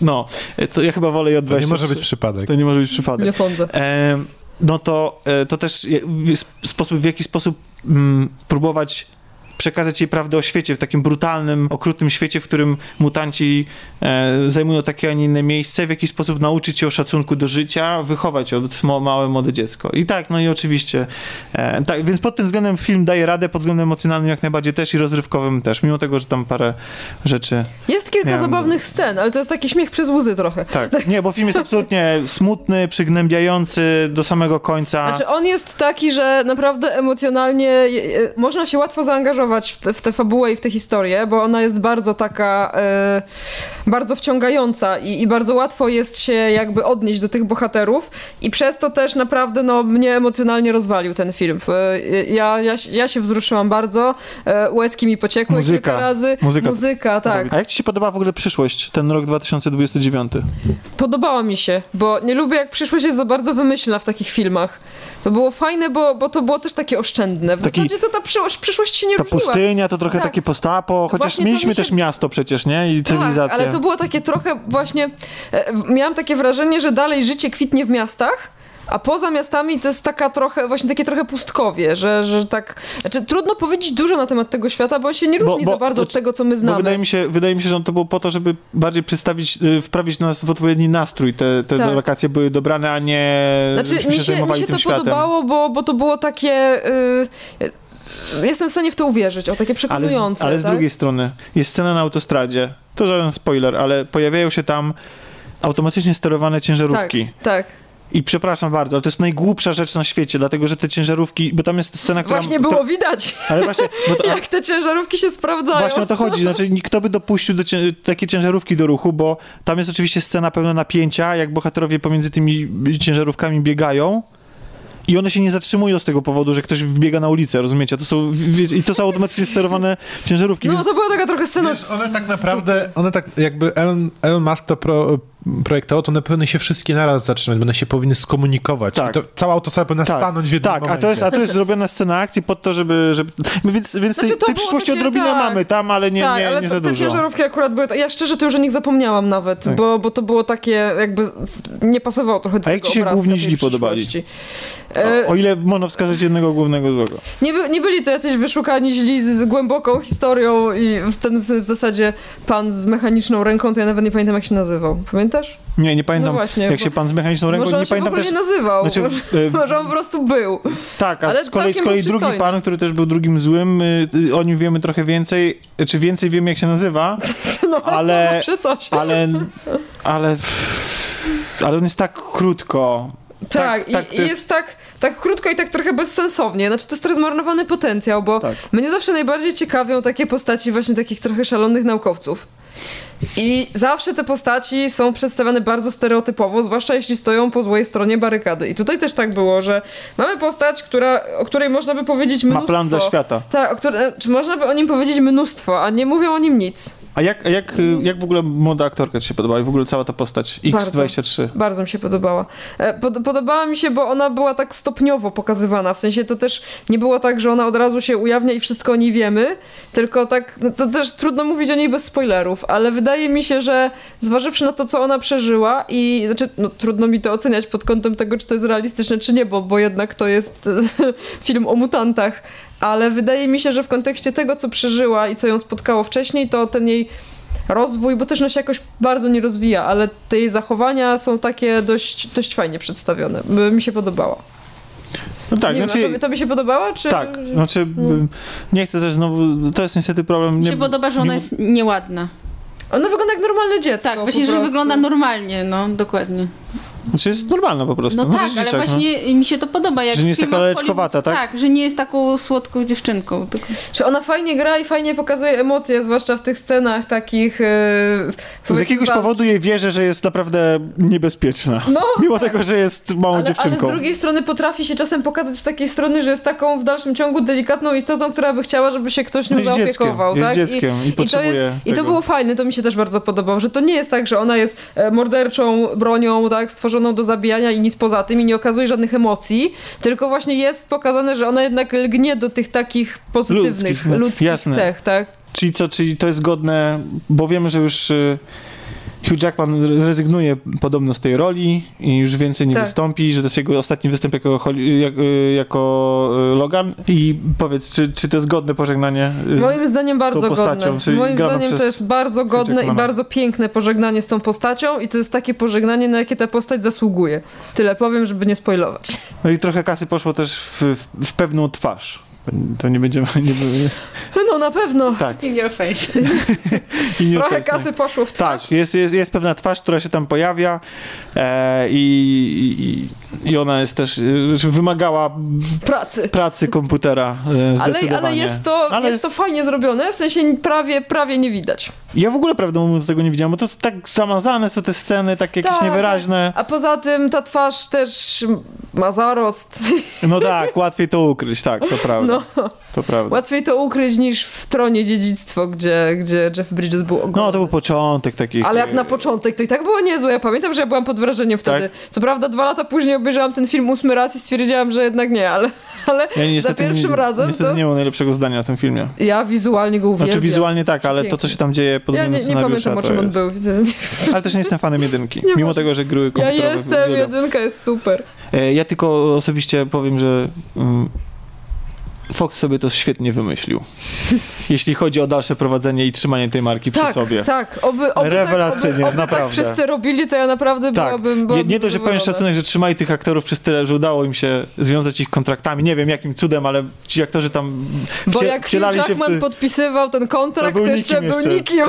No, to ja chyba wolę J23. To nie może być przypadek. To nie może być przypadek. Nie sądzę. E, no to, e, to też sposób, w jaki sposób mm, próbować przekazać jej prawdę o świecie, w takim brutalnym, okrutnym świecie, w którym mutanci e, zajmują takie, a nie inne miejsce, w jaki sposób nauczyć się o szacunku do życia, wychować od małe, młode dziecko. I tak, no i oczywiście, e, tak, więc pod tym względem film daje radę, pod względem emocjonalnym jak najbardziej też i rozrywkowym też, mimo tego, że tam parę rzeczy Jest kilka Miałem- zabawnych scen, ale to jest taki śmiech przez łzy trochę. tak, nie, bo film jest absolutnie smutny, przygnębiający do samego końca. Znaczy on jest taki, że naprawdę emocjonalnie e, e, można się łatwo zaangażować w, te, w tę fabułę i w tę historię, bo ona jest bardzo taka, e, bardzo wciągająca i, i bardzo łatwo jest się jakby odnieść do tych bohaterów i przez to też naprawdę no, mnie emocjonalnie rozwalił ten film. E, ja, ja, ja się wzruszyłam bardzo, e, łezki mi pociekły Muzyka. kilka razy. Muzyka. Muzyka, tak. A jak ci się podoba w ogóle przyszłość, ten rok 2029? Podobała mi się, bo nie lubię jak przyszłość jest za bardzo wymyślna w takich filmach. To było fajne, bo, bo to było też takie oszczędne. W Taki- zasadzie to ta przyszłość, przyszłość się nie Ta różniła. pustynia to trochę Tak. takie postapo, chociaż Właśnie mieliśmy mi się- też miasto przecież, nie? I cywilizację. Tak, ale to było takie trochę właśnie... e, Miałam takie wrażenie, że dalej życie kwitnie w miastach, a poza miastami to jest taka trochę, właśnie takie trochę pustkowie, że, że tak... Znaczy trudno powiedzieć dużo na temat tego świata, bo on się nie Bo- różni bo- za bardzo od tego, co my Bo znamy. wydaje mi, się, wydaje mi się, że to było po to, żeby bardziej przedstawić, y, wprawić nas w odpowiedni nastrój. Te, te Tak. wakacje były dobrane, a nie Znaczy, mi się mi się to światem. podobało, bo, bo to było takie... y, y, jestem w stanie w to uwierzyć, o takie Ale, przekonujące. z, ale z tak? drugiej strony jest scena na autostradzie. To żaden spoiler, ale pojawiają się tam automatycznie sterowane Tak, ciężarówki. tak. I przepraszam bardzo, ale to jest najgłupsza rzecz na świecie, dlatego że te ciężarówki, bo tam jest scena, która... Właśnie było widać, Ale właśnie, bo to, jak te ciężarówki się sprawdzają. Właśnie o to chodzi. Znaczy, kto by dopuścił do cię, takie ciężarówki do ruchu, bo tam jest oczywiście scena pełna napięcia, jak bohaterowie pomiędzy tymi ciężarówkami biegają. I one się nie zatrzymują z tego powodu, że ktoś wbiega na ulicę, rozumiecie? To są, I to są automatycznie sterowane ciężarówki. No więc to była taka trochę scena... Wiesz, one tak naprawdę, one tak jakby Elon, Elon Musk to pro, projektował, to one powinny się wszystkie naraz zatrzymać, bo one się powinny skomunikować. Tak. I to cała autostrada powinna stanąć w jednym tak, a momencie. to, jest, a to jest zrobiona scena akcji pod to, żeby... żeby no więc więc Znaczy, tej, tej przyszłości takie, odrobinę tak. mamy tam, ale nie, tak, nie, ale nie to- za te dużo. ciężarówki akurat były... Ja szczerze to już o nich zapomniałam nawet, Tak. bo, bo to było takie jakby... Nie pasowało trochę do A jak tego ci się tej źli podobali? E, O, o ile można wskazać jednego głównego złego. nie, by, nie byli to jacyś wyszukani źli z, z głęboką historią i w ten w, w zasadzie pan z mechaniczną ręką, to ja nawet nie pamiętam jak się nazywał. Pamiętasz? Pamiętasz? Nie, nie pamiętam, No właśnie, jak się pan z mechaniczną ręką, Może on nie się w pamiętam ogóle też... nie nazywał. Znaczy, e, może on po prostu był. Tak, a Ale z kolei, z kolei drugi pan, który też był drugim złym, y, y, o nim wiemy trochę więcej, czy więcej wiemy jak się nazywa, No, Ale- to zawsze coś. ale... ale... Ale on jest tak krótko. Tak, tak, tak, i, to i jest- jest tak, tak krótko i tak trochę bezsensownie. Znaczy, to jest trochę zmarnowany potencjał, bo Tak. mnie zawsze najbardziej ciekawią takie postaci właśnie takich trochę szalonych naukowców. I zawsze te postaci są przedstawiane bardzo stereotypowo, zwłaszcza jeśli stoją po złej stronie barykady. I tutaj też tak było, że mamy postać, która, o której można by powiedzieć Ma mnóstwo. plan dla świata. Tak, o które, czy można by o nim powiedzieć mnóstwo, a nie mówią o nim nic. A jak, a jak, y, jak w ogóle młoda aktorka ci się podobała i w ogóle cała ta postać X23? Bardzo mi się podobała. E, Pod, podobała mi się, bo ona była tak stopniowo pokazywana. W sensie to też nie było tak, że ona od razu się ujawnia i wszystko o niej wiemy, tylko tak, no to też trudno mówić o niej bez spoilerów, ale wydaje mi się, że zważywszy na to, co ona przeżyła i znaczy, no, trudno mi to oceniać pod kątem tego, czy to jest realistyczne, czy nie, bo, bo jednak to jest film o mutantach, ale wydaje mi się, że w kontekście tego, co przeżyła i co ją spotkało wcześniej, to ten jej rozwój, bo też ona się jakoś bardzo nie rozwija, ale te jej zachowania są takie dość, dość fajnie przedstawione. Mi się podobała. No tak, nie znaczy... wiem, a tobie, tobie się podobała, czy... Tak, znaczy No. nie chcę też znowu, to jest niestety problem. Mi Nie, się podoba, że ona nie- jest nieładna. Ona wygląda jak normalne dziecko. Tak, właśnie, że wygląda normalnie, no, dokładnie. Znaczy jest normalna po prostu. No tak, dzieciak, ale właśnie mi się to podoba. Jak Że nie jest taka Hollywood- tak? Tak, że nie jest taką słodką dziewczynką. Tylko... Że ona fajnie gra i fajnie pokazuje emocje, zwłaszcza w tych scenach takich... Yy, Z jakiegoś powodu jej wierzę, że jest naprawdę niebezpieczna. No, Mimo tego, że jest małą ale, ale dziewczynką. z drugiej strony potrafi się czasem pokazać z takiej strony, że jest taką w dalszym ciągu delikatną istotą, która by chciała, żeby się ktoś nią No jest dzieckiem, zaopiekował. jest tak? dzieckiem i I to, potrzebuje jest, I to było fajne, to mi się też bardzo podobało, że to nie jest tak, że ona jest e, morderczą bronią, tak, stworzoną do zabijania i nic poza tym i nie okazuje żadnych emocji, tylko właśnie jest pokazane, że ona jednak lgnie do tych takich pozytywnych, Ludzkich, no, ludzkich cech, tak? Czyli co, czyli to jest godne, bo wiemy, że już y, Hugh Jackman rezygnuje podobno z tej roli i już więcej nie Tak. wystąpi, że to jest jego ostatni występ jako, y, jako y, Logan. I powiedz, czy, czy to jest godne pożegnanie? z- Moim zdaniem bardzo postacią, godne. Moim zdaniem to jest bardzo godne i bardzo piękne pożegnanie z tą postacią i to jest takie pożegnanie, na jakie ta postać zasługuje. Tyle powiem, żeby nie spoilować. No i trochę kasy poszło też w, w, w pewną twarz. To nie będziemy... Nie, nie, No na pewno. tak. In your face. I nie Trochę obecnej. kasy poszło w twarz. Tak, jest, jest, jest pewna twarz, która się tam pojawia e, i, i, i ona jest też, e, wymagała Pracy. pracy komputera e, Ale, zdecydowanie. ale, jest, to, Ale jest to fajnie zrobione, w sensie prawie, prawie nie widać. Ja w ogóle, prawdę mówiąc, tego nie widziałem, bo to jest tak zamazane są te sceny, takie jakieś Tak, niewyraźne. A poza tym ta twarz też ma zarost. No tak, łatwiej to ukryć, tak, to prawda. No, To prawda. łatwiej to ukryć niż w Tronie Dziedzictwo, gdzie, gdzie Jeff Bridges był ogromny. No to był początek takich... Ale jak e, na początek, to i tak było niezłe. Ja pamiętam, że ja byłam pod wrażeniem wtedy. Tak? Co prawda dwa lata później obejrzałam ten film ósmy raz i stwierdziłam, że jednak nie, ale, ale Ja niestety, za pierwszym nie, razem niestety to... nie mam najlepszego zdania o tym filmie. Ja wizualnie go uwielbiam. Znaczy wizualnie tak, ale to, co się tam dzieje pod Ja względem nie, nie scenariusza, pamiętam, o czym on był. Ale też nie jestem fanem jedynki, Nie mimo tego, że gry Ja komputerowe jestem, uwielbiam. jedynka jest super. E, Ja tylko osobiście powiem, że mm, Fox sobie to świetnie wymyślił. Jeśli chodzi o dalsze prowadzenie i trzymanie tej marki przy Tak, sobie. tak. Oby, oby Rewelacyjnie, tak, oby, oby naprawdę. tak wszyscy robili, to ja naprawdę Tak. byłabym, Nie, byłabym nie dość, że powiem zadowolona. szacunek, że trzymali tych aktorów przez tyle, że udało im się związać ich kontraktami. Nie wiem jakim cudem, ale ci aktorzy tam Bo wcie, jak Hugh Jackman ty... podpisywał ten kontrakt, To to, był jeszcze nikim był jeszcze. nikim.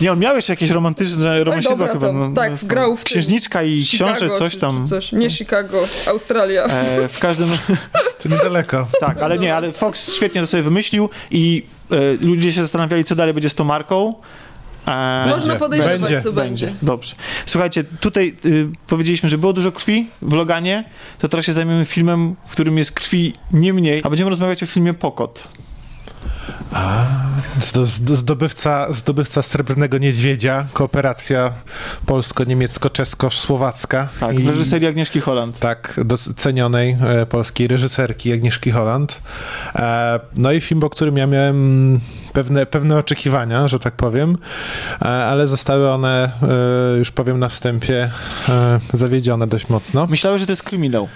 Nie, on miał jeszcze jakieś romantyczne romansidła dobra, chyba. to- no, tak, no, grał w Księżniczka i Chicago, książę, coś czy, tam. Czy coś. Nie Chicago, Australia. E, w każdym... To niedaleko. Tak, ale nie, ale Fox świetnie to sobie wymyślił i e, ludzie się zastanawiali, co dalej będzie z tą marką. E, Można będzie, podejrzewać, będzie, co będzie. Dobrze. Słuchajcie, tutaj y, powiedzieliśmy, że było dużo krwi w Loganie, to teraz się zajmiemy filmem, w którym jest krwi nie mniej, a będziemy rozmawiać o filmie Pokot. Zdo- zdo- Zdobywca, zdobywca Srebrnego Niedźwiedzia, kooperacja polsko-niemiecko-czesko-słowacka. Tak, w reżyserii Agnieszki Holland. Tak, docenionej e, polskiej reżyserki Agnieszki Holland. E, no i film, o którym ja miałem pewne, pewne oczekiwania, że tak powiem, e, ale zostały one, już powiem na wstępie, zawiedzione dość mocno. Myślałem, że to jest kryminał.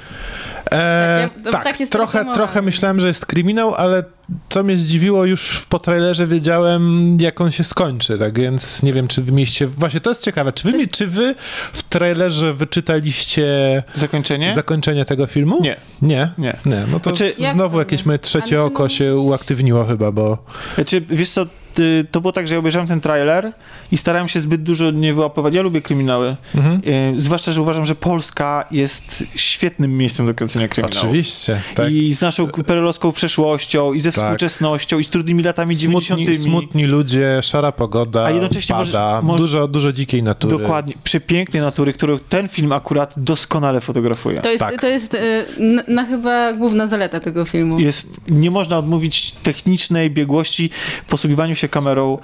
E, Tak, ja- tak, tak trochę, trochę myślałem, że jest kryminał, ale co mnie zdziwiło już po trailerze wiedziałem, jak on się skończy, tak więc nie wiem, czy wy mieliście... Właśnie to jest ciekawe, czy wy, jest- czy wy w trailerze wyczytaliście Zakończenie? zakończenie tego filmu? Nie. Nie? Nie. Nie, no to Znaczy- Jak znowu to jakieś moje trzecie oko no- się uaktywniło chyba, bo... Znaczy, wiesz co, to było tak, że ja obejrzałem ten trailer i starałem się zbyt dużo nie wyłapywać. Ja lubię kryminały. Mhm. E, zwłaszcza, że uważam, że Polska jest świetnym miejscem do kręcenia kryminałów. Oczywiście, tak. I z naszą perelowską przeszłością, i ze Tak. współczesnością, i z trudnymi latami 90. Smutni, smutni ludzie, szara pogoda, A jednocześnie pada, może- dużo, dużo dzikiej natury. Dokładnie. Przepięknej natury, którą ten film akurat doskonale fotografuje. To jest, Tak. to jest e, na, na chyba główna zaleta tego filmu. Jest, nie można odmówić technicznej biegłości, posługiwaniu się kamerą.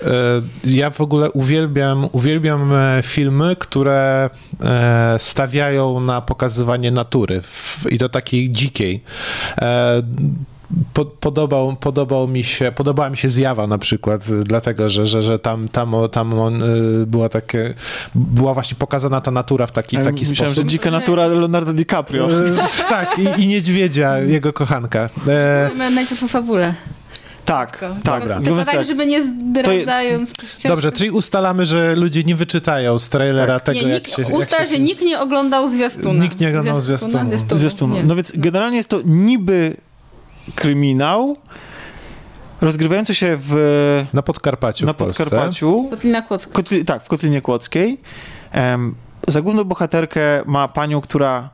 E, Ja w ogóle uwielbiam, uwielbiam e, filmy, które e, stawiają na pokazywanie natury i to takiej dzikiej. Po, podobał, podobał mi się, podobała mi się zjawa na przykład, dlatego, że, że, że tam, tam, tam on, była takie, była właśnie pokazana ta natura w taki, w taki Myślałem, sposób. że dzika natura Leonardo DiCaprio. Tak, i, i niedźwiedzia, jego kochanka. E, Mamy najpierw o fabule. Tak, Tylko, tak. tylko, Tylko tak, tak. żeby nie zdradzając. dobrze, czyli ustalamy, że ludzie nie wyczytają z trailera tego, nie, jak nikt, się... jak ustal, się że nikt nie oglądał zwiastuna. Nikt nie oglądał zwiastunu. Zwiastunu. Nie. No więc generalnie jest to niby kryminał rozgrywający się w, Na Podkarpaciu na. Podkarpaciu. Kotlina Kłodzka. Kotli, tak, w Kotlinie Kłodzkiej. Em, za główną bohaterkę ma panią, która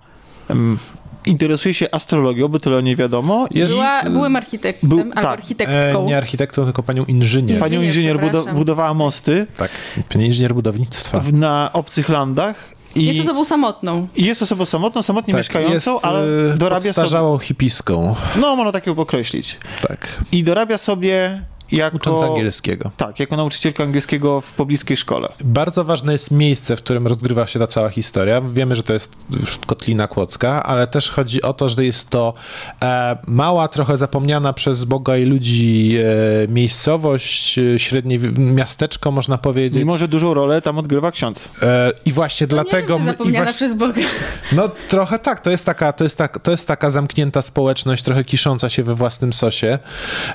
em, interesuje się astrologią, bo tyle o niej wiadomo. Jest- Była, byłem architektem Był- albo tak. architektką. E, nie architektą, tylko panią inżynier. Pa- panią inżynier, budo, budowała mosty Tak, pani inżynier budownictwa. w, na obcych landach. I Jest osobą samotną. i jest osobą samotną, samotnie tak, mieszkającą, jest, ale e, dorabia sobie... podstarzałą hipiską. No, można tak ją określić. Tak, I dorabia sobie jako... ucząc angielskiego. Tak, jako nauczycielka angielskiego w pobliskiej szkole. Bardzo ważne jest miejsce, w którym rozgrywa się ta cała historia. Wiemy, że to jest już Kotlina Kłodzka, ale też chodzi o to, że jest to e, mała, trochę zapomniana przez Boga i ludzi e, miejscowość, e, średnie miasteczko, można powiedzieć. Mimo, że dużą rolę tam odgrywa ksiądz. E, I właśnie No dlatego... nie wiem, zapomniana właśnie- przez Boga. No trochę tak, to jest taka, to jest tak, to jest taka zamknięta społeczność, trochę kisząca się we własnym sosie,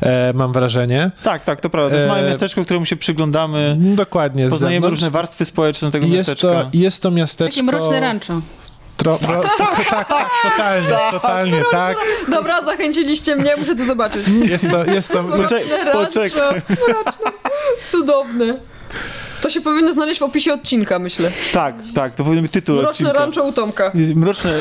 e, mam wrażenie. Tak, tak, to prawda. To jest E, małe miasteczko, któremu się przyglądamy. Dokładnie. Poznajemy zewnątrz. różne warstwy społeczne tego jest miasteczka. to, jest to miasteczko... Takie mroczne rancho. Tro, tro, tak, tak, tak, totalnie, totalnie, tak. Dobra, zachęciliście mnie, muszę to zobaczyć. Jest to, jest to, Poczekaj, Rancho, poczekaj. mroczne. Cudowne. To się powinno znaleźć w opisie odcinka, myślę. Tak, tak, to powinien być tytuł Mroczne odcinka. rancho u Tomka. Mroczne,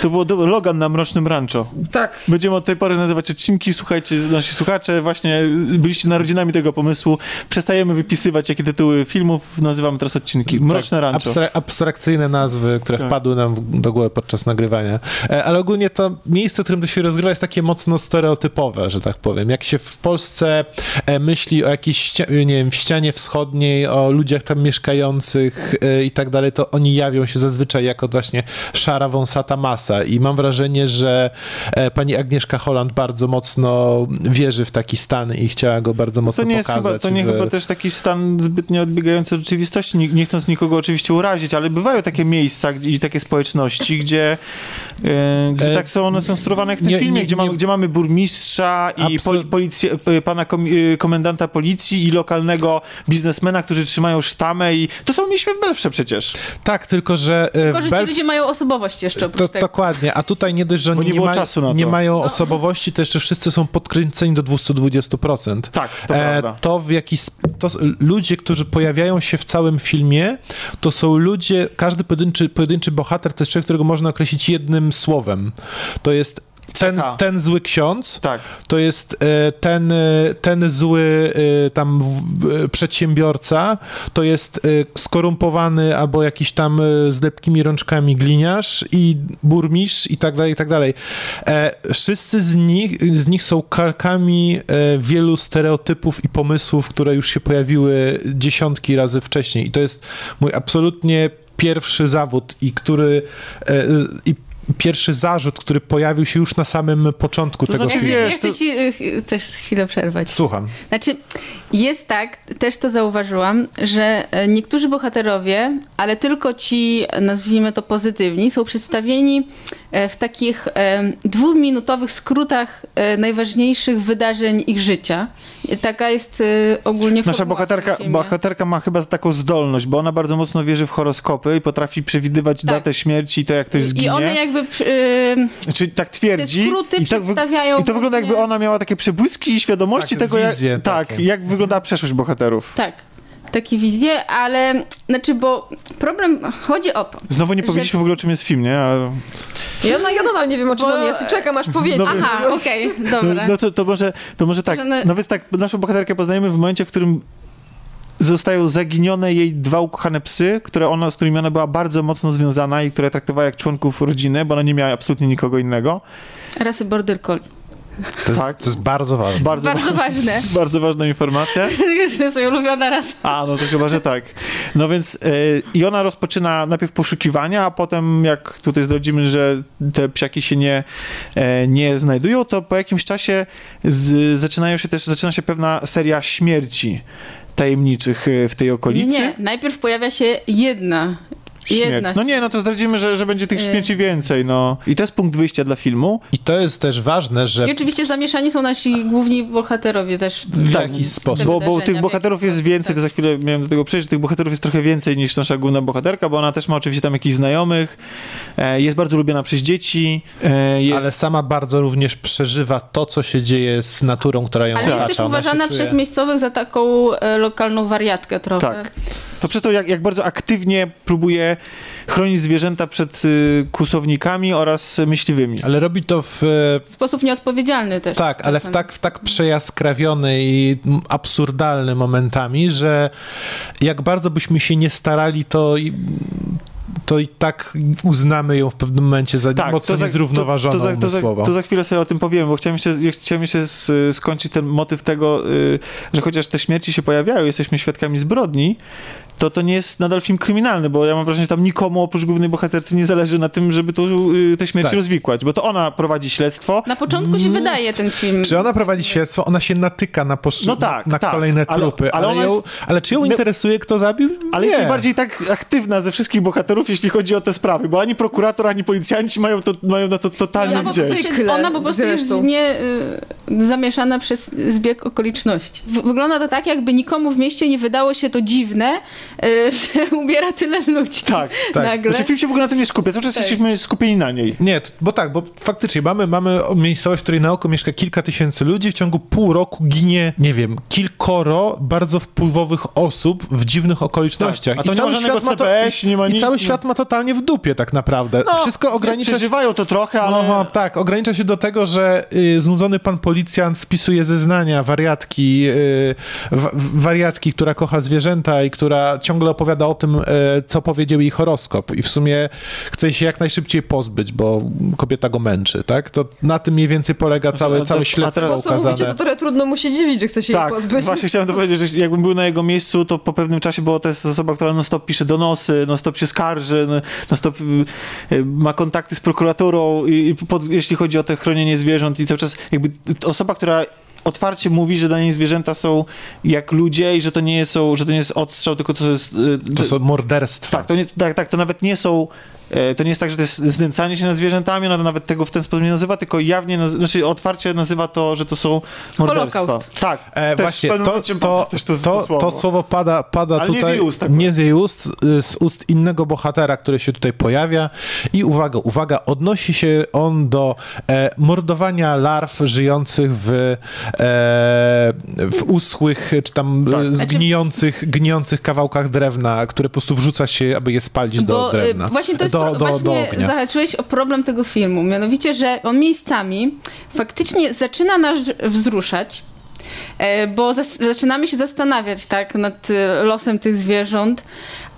to było do, Logan na Mrocznym Rancho. Tak. Będziemy od tej pory nazywać odcinki, słuchajcie, nasi słuchacze, właśnie byliście narodzinami tego pomysłu. Przestajemy wypisywać jakie tytuły filmów, nazywamy teraz odcinki. Mroczne tak, Rancho. abstra- abstrakcyjne nazwy, które Tak. wpadły nam do głowy podczas nagrywania. E, Ale ogólnie to miejsce, w którym to się rozgrywa, jest takie mocno stereotypowe, że tak powiem. Jak się w Polsce e, myśli o jakiejś, nie wiem, w ścianie wschodniej, o ludziach tam mieszkających e, i tak dalej, to oni jawią się zazwyczaj jako właśnie szara, wąsata masa. I mam wrażenie, że e, pani Agnieszka Holland bardzo mocno wierzy w taki stan i chciała go bardzo mocno To nie jest pokazać. chyba, to nie w- chyba też taki stan zbytnio odbiegający od rzeczywistości, nie, nie chcąc nikogo oczywiście urazić, ale bywają takie miejsca i takie społeczności, gdzie, gdzie E, tak są one są jak w tym nie- filmie, nie- gdzie, nie- mamy, gdzie mamy burmistrza i pol, policję, e, pana kom, e, komendanta policji i lokalnego biznesmena, którzy trzymają sztamę i to samo mieliśmy w Belfrze przecież. Tak, tylko że e, Tylko, w że ci Belf... ludzie mają osobowość jeszcze oprócz To, tego. dokładnie, a tutaj nie dość, że oni nie ma, czasu na nie mają osobowości, to jeszcze wszyscy są podkręceni do 220%. Tak, to E, prawda. to w jakiś sp- to ludzie, którzy pojawiają się w całym filmie, to są ludzie, każdy pojedynczy, pojedynczy bohater to jest człowiek, którego można określić jednym słowem. To jest ten, ten zły ksiądz, Tak. to jest e, ten, e, ten zły e, tam przedsiębiorca, to jest skorumpowany albo jakiś tam z lepkimi rączkami gliniarz i burmistrz i tak dalej, i tak dalej. Wszyscy z nich, z nich są kalkami wielu stereotypów i pomysłów, które już się pojawiły dziesiątki razy wcześniej. I to jest mój absolutnie pierwszy zawód i który i pierwszy zarzut, który pojawił się już na samym początku To tego znaczy, filmu. wiesz, ja chcę ci y, też chwilę przerwać. Słucham. Znaczy, jest tak, też to zauważyłam, że e, niektórzy bohaterowie, ale tylko ci, nazwijmy to pozytywni, są przedstawieni e, w takich e, dwuminutowych skrótach najważniejszych wydarzeń ich życia. I Taka jest e, ogólnie Nasza bohaterka, bohaterka ma chyba taką zdolność, bo ona bardzo mocno wierzy w horoskopy i potrafi przewidywać Tak. datę śmierci i to, jak ktoś I zginie. one jakby e, Czyli tak twierdzi. Te skróty I to, wy- przedstawiają I to wygląda jakby ona miała takie przebłyski świadomości Tak, tego, jak, tak, jak wyglądała przeszłość bohaterów. Tak, takie wizje, ale znaczy, bo problem chodzi o to. Znowu nie Że- powiedzieliśmy w ogóle, o czym jest film, nie? Ale, Ja, na, ja nadal nie wiem, o czym Bo- on jest i czekam, aż powiedzieć. No, Aha, okej, no, dobra. no to, to, może, to może tak. Że no- Nawet tak, naszą bohaterkę poznajemy w momencie, w którym zostają zaginione jej dwa ukochane psy, które ona, z którymi ona była bardzo mocno związana i które traktowała jak członków rodziny, bo ona nie miała absolutnie nikogo innego. Rasy border collie. To jest, Tak. to jest bardzo ważne. Bardzo, Bardzo ważne. bardzo ważna informacja. Że to jest ulubiona rasa. A, no to chyba, że tak. No więc y, i ona rozpoczyna najpierw poszukiwania, a potem jak tutaj zdradzimy, że te psiaki się nie, e, nie znajdują, to po jakimś czasie z, zaczynają się też, zaczyna się pewna seria śmierci tajemniczych y, w tej Nie, okolicy. nie, najpierw pojawia się jedna. Śmierć. No nie, no to zdradzimy, że, że będzie tych Y. śmierci więcej, no. I to jest punkt wyjścia dla filmu. I to jest też ważne, że I oczywiście zamieszani są nasi główni bohaterowie też. w Tak, jakiś sposób. Bo, bo tych bohaterów jest sposób, więcej, tak. to za chwilę miałem do tego przejść, że tych bohaterów jest trochę więcej niż nasza główna bohaterka, bo ona też ma oczywiście tam jakichś znajomych, e, jest bardzo lubiana przez dzieci, e, jest... Ale sama bardzo również przeżywa to, co się dzieje z naturą, która ją Ale otacza. jest też uważana przez miejscowych za taką e, lokalną wariatkę trochę. Tak. To przez to, jak, jak bardzo aktywnie próbuje chronić zwierzęta przed y, kłusownikami oraz myśliwymi. Ale robi to w W sposób nieodpowiedzialny też. Tak, ale w tak, w tak przejaskrawiony i absurdalny momentami, że jak bardzo byśmy się nie starali, to i, to i tak uznamy ją w pewnym momencie za mocno Tak, za- niezrównoważoną to, to, za, to, za, to za chwilę sobie o tym powiem, bo chciałem jeszcze, ja chciałem jeszcze skończyć ten motyw tego, y, że chociaż te śmierci się pojawiają, jesteśmy świadkami zbrodni, to to nie jest nadal film kryminalny, bo ja mam wrażenie, że tam nikomu oprócz głównej bohatercy nie zależy na tym, żeby tu y, te śmierci Tak. rozwikłać, bo to ona prowadzi śledztwo. Na początku się wydaje ten film. Czy ona prowadzi śledztwo? Ona się natyka na, posz... No tak, na, na tak, kolejne ale- trupy, ale ale, ją, jest- ale czy ją interesuje, kto zabił? Ale nie. jest najbardziej tak aktywna ze wszystkich bohaterów, jeśli chodzi o te sprawy, bo ani prokurator, ani policjanci mają, to, mają na to totalnie Ona po, gdzieś. się, Zwykle, ona po prostu jest zresztą. nie y, zamieszana przez zbieg okoliczności. W, wygląda to tak, jakby nikomu w mieście nie wydało się to dziwne, że ubiera tyle ludzi. Tak, tak. Nagle. Znaczy film się w ogóle na tym nie skupia, cały czas Tak. jesteśmy skupieni na niej. Nie, bo tak, bo faktycznie mamy, mamy miejscowość, w której na oko mieszka kilka tysięcy ludzi, w ciągu pół roku ginie, nie wiem, kilkoro bardzo wpływowych osób w dziwnych okolicznościach. Tak, a to nie ma żadnego świat to- CPS, nie ma i nic, cały nie- świat ma totalnie w dupie tak naprawdę. No, Wszystko ogranicza się... Przeżywają to trochę, ale... Aha, tak, ogranicza się do tego, że y, znudzony pan policjant spisuje zeznania wariatki, y, wa- wariatki, która kocha zwierzęta i która ciągle opowiada o tym, y, co powiedział jej horoskop i w sumie chce się jak najszybciej pozbyć, bo kobieta go męczy, tak? To na tym mniej więcej polega całe, a to- całe a śledztwo teraz- To, co mówicie, ukazane. to trochę trudno mu się dziwić, że chce się jej Tak, pozbyć. właśnie chciałem to powiedzieć, że jakbym był na jego miejscu, to po pewnym czasie, bo to jest osoba, która non-stop pisze donosy, non-stop się skarży, no- non-stop y, y, ma kontakty z prokuraturą, i, i pod, jeśli chodzi o te chronienie zwierząt i cały czas jakby osoba, która otwarcie mówi, że dla niej zwierzęta są jak ludzie i że to nie, są, że to nie jest odstrzał, tylko to jest... y, To są morderstwa. Tak, to nie, tak, tak, to nawet nie są. E, To nie jest tak, że to jest znęcanie się nad zwierzętami, ona nawet tego w ten sposób nie nazywa, tylko jawnie, naz- znaczy otwarcie nazywa to, że to są morderstwa. Holokaust. Tak, E, też właśnie, to, to, to, to, to, słowo. to słowo pada, pada Ale nie z tutaj jej ust akurat. nie z jej ust, z ust innego bohatera, który się tutaj pojawia i uwaga, uwaga, odnosi się on do e, mordowania larw żyjących w, e, w uschłych, czy tam Tak. e, Znaczy- zgnijących, gnijących kawałkach drewna, które po prostu wrzuca się, aby je spalić do Bo y, drewna. właśnie to jest do, do, do właśnie ognia. zahaczyłeś o problem tego filmu. Mianowicie, że on miejscami faktycznie zaczyna nas wzruszać. e, Bo zaczynamy się zastanawiać tak nad y, losem tych zwierząt,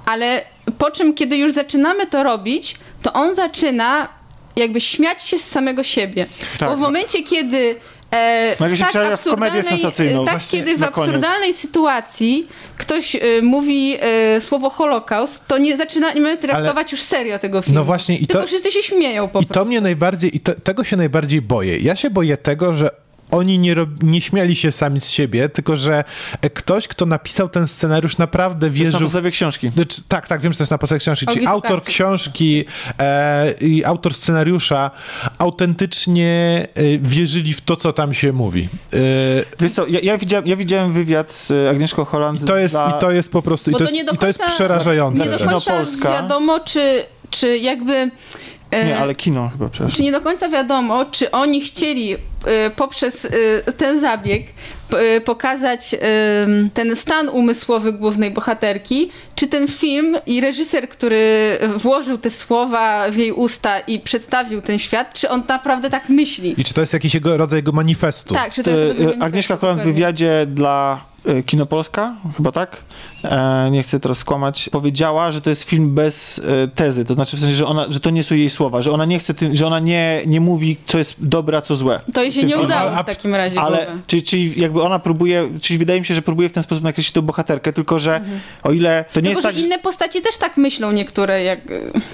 ale po czym, kiedy już zaczynamy to robić, to on zaczyna jakby śmiać się z samego siebie. Tak. Bo w momencie, kiedy e, się tak przejawia w komedię absurdalnej- sensacyjną, Tak, właśnie kiedy w absurdalnej sytuacji ktoś y, mówi y, słowo Holokaust, to nie zaczynamy traktować już serio tego filmu. No właśnie i Tylko to- wszyscy się śmieją po I prostu. to mnie najbardziej, i to, tego się najbardziej boję. Ja się boję tego, że oni nie, nie śmiali się sami z siebie, tylko że e, ktoś, kto napisał ten scenariusz, naprawdę To jest na wierzył podstawie książki. Znaczy, tak, tak, wiem, że to jest na podstawie książki. Czyli autor Tokarczyk. książki e, i autor scenariusza autentycznie e, wierzyli w to, co tam się mówi. E, Wiesz co, ja, ja, widziałem, ja widziałem wywiad z e, Agnieszką Holland I to jest, dla... i to jest po prostu, i to, to jest, do i to jest końca- przerażające. Nie do końca Polska. wiadomo, czy, czy jakby... e, Nie, ale kino chyba, przepraszam. Czy nie do końca wiadomo, czy oni chcieli poprzez y, ten zabieg y, pokazać y, ten stan umysłowy głównej bohaterki, czy ten film i reżyser, który włożył te słowa w jej usta i przedstawił ten świat, czy on naprawdę tak myśli? I czy to jest jakiś jego rodzaj jego manifestu? Tak, czy to jest... Agnieszka Holland w wywiadzie dla Kinopolska, chyba tak, nie chcę teraz skłamać, powiedziała, że to jest film bez e, tezy, to znaczy w sensie, że, ona, że to nie są jej słowa, że ona nie chce, tym, że ona nie, nie mówi, co jest dobre, a co złe. To jej się nie filmie. udało w takim razie. Ale, czyli, czyli jakby ona próbuje, czyli wydaje mi się, że próbuje w ten sposób nakreślić tą bohaterkę, tylko że o ile to nie Mhm. Tylko, jest tak, że inne postaci też tak myślą niektóre, jak...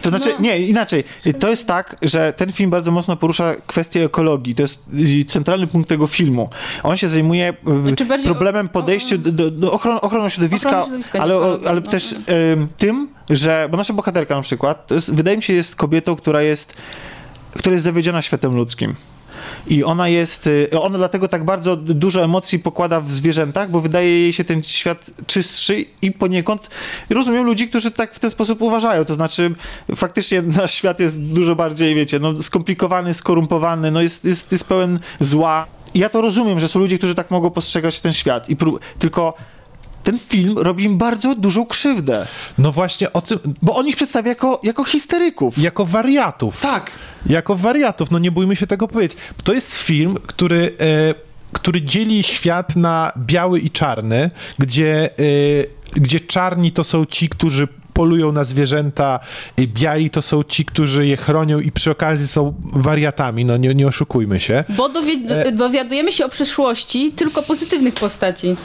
To znaczy, No. nie, inaczej. To jest tak, że ten film bardzo mocno porusza kwestię ekologii. To jest centralny punkt tego filmu. On się zajmuje Znaczy bardziej problemem podejścia do, do, do ochron, ochroną środowiska, Ale, ale też ym, tym, że, bo nasza bohaterka na przykład, jest, wydaje mi się, jest kobietą, która jest, która jest zawiedziona światem ludzkim. I ona jest, y, ona dlatego tak bardzo dużo emocji pokłada w zwierzętach, bo wydaje jej się ten świat czystszy i poniekąd rozumiem ludzi, którzy tak w ten sposób uważają. To znaczy, faktycznie nasz świat jest dużo bardziej, wiecie, no, skomplikowany, skorumpowany, no jest, jest, jest pełen zła. I ja to rozumiem, że są ludzie, którzy tak mogą postrzegać ten świat. I pró- tylko ten film robi im bardzo dużą krzywdę, No właśnie o tym, bo on ich przedstawia jako, jako histeryków. jako wariatów. Tak. Jako wariatów, no nie bójmy się tego powiedzieć. To jest film, który, e, który dzieli świat na biały i czarny, gdzie, e, gdzie czarni to są ci, którzy polują na zwierzęta, i biali to są ci, którzy je chronią i przy okazji są wariatami, no nie, nie oszukujmy się. Bo dowi- E- dowiadujemy się o przyszłości tylko pozytywnych postaci.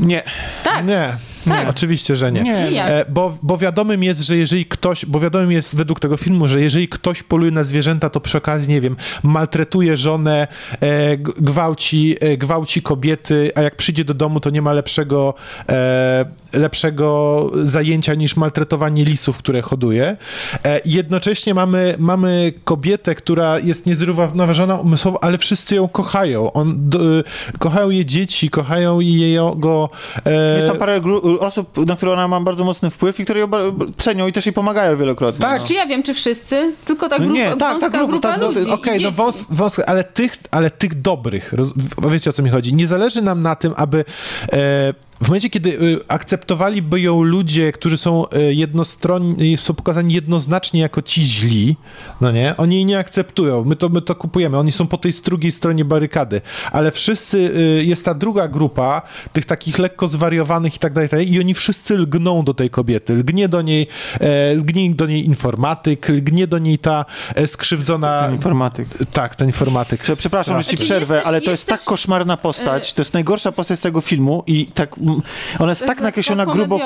Nie. Tak. Nie, Tak. oczywiście, że nie. Nie. E, bo, bo wiadomym jest, że jeżeli ktoś, bo wiadomym jest według tego filmu, że jeżeli ktoś poluje na zwierzęta, to przy okazji, nie wiem, maltretuje żonę, e, gwałci, e, gwałci kobiety, a jak przyjdzie do domu, to nie ma lepszego, e, lepszego zajęcia niż maltretowanie lisów, które hoduje. E, jednocześnie mamy, mamy kobietę, która jest niezrównoważona umysłowo, ale wszyscy ją kochają. On, d, kochają jej dzieci, kochają jego... E, Jest tam parę gru- osób, na które ona ma bardzo mocny wpływ i które ją cenią i też jej pomagają wielokrotnie. Tak. no. Czy ja wiem, czy wszyscy? Tylko ta No grupa, nie, tak, tak, grupa, grupa tak, no, ludzi. Okej, i no wąs, wąs, ale tych, ale tych dobrych, roz, wiecie o co mi chodzi. Nie zależy nam na tym, aby e, w momencie, kiedy y, akceptowaliby ją ludzie, którzy są y, jednostronni, są pokazani jednoznacznie jako ci źli, no nie, oni jej nie akceptują. My to, my to kupujemy. Oni są po tej drugiej stronie barykady. Ale wszyscy, y, jest ta druga grupa, tych takich lekko zwariowanych i tak dalej, i tak dalej, i oni wszyscy lgną do tej kobiety. Lgnie do niej, e, lgnie do niej informatyk, lgnie do niej ta e, skrzywdzona... Ten informatyk. Tak, ten informatyk. Prze- Przepraszam, że ci przerwę, ale to jest tak koszmarna postać, to jest najgorsza postać z tego filmu i tak, ona jest To tak jest nakreślona grubo,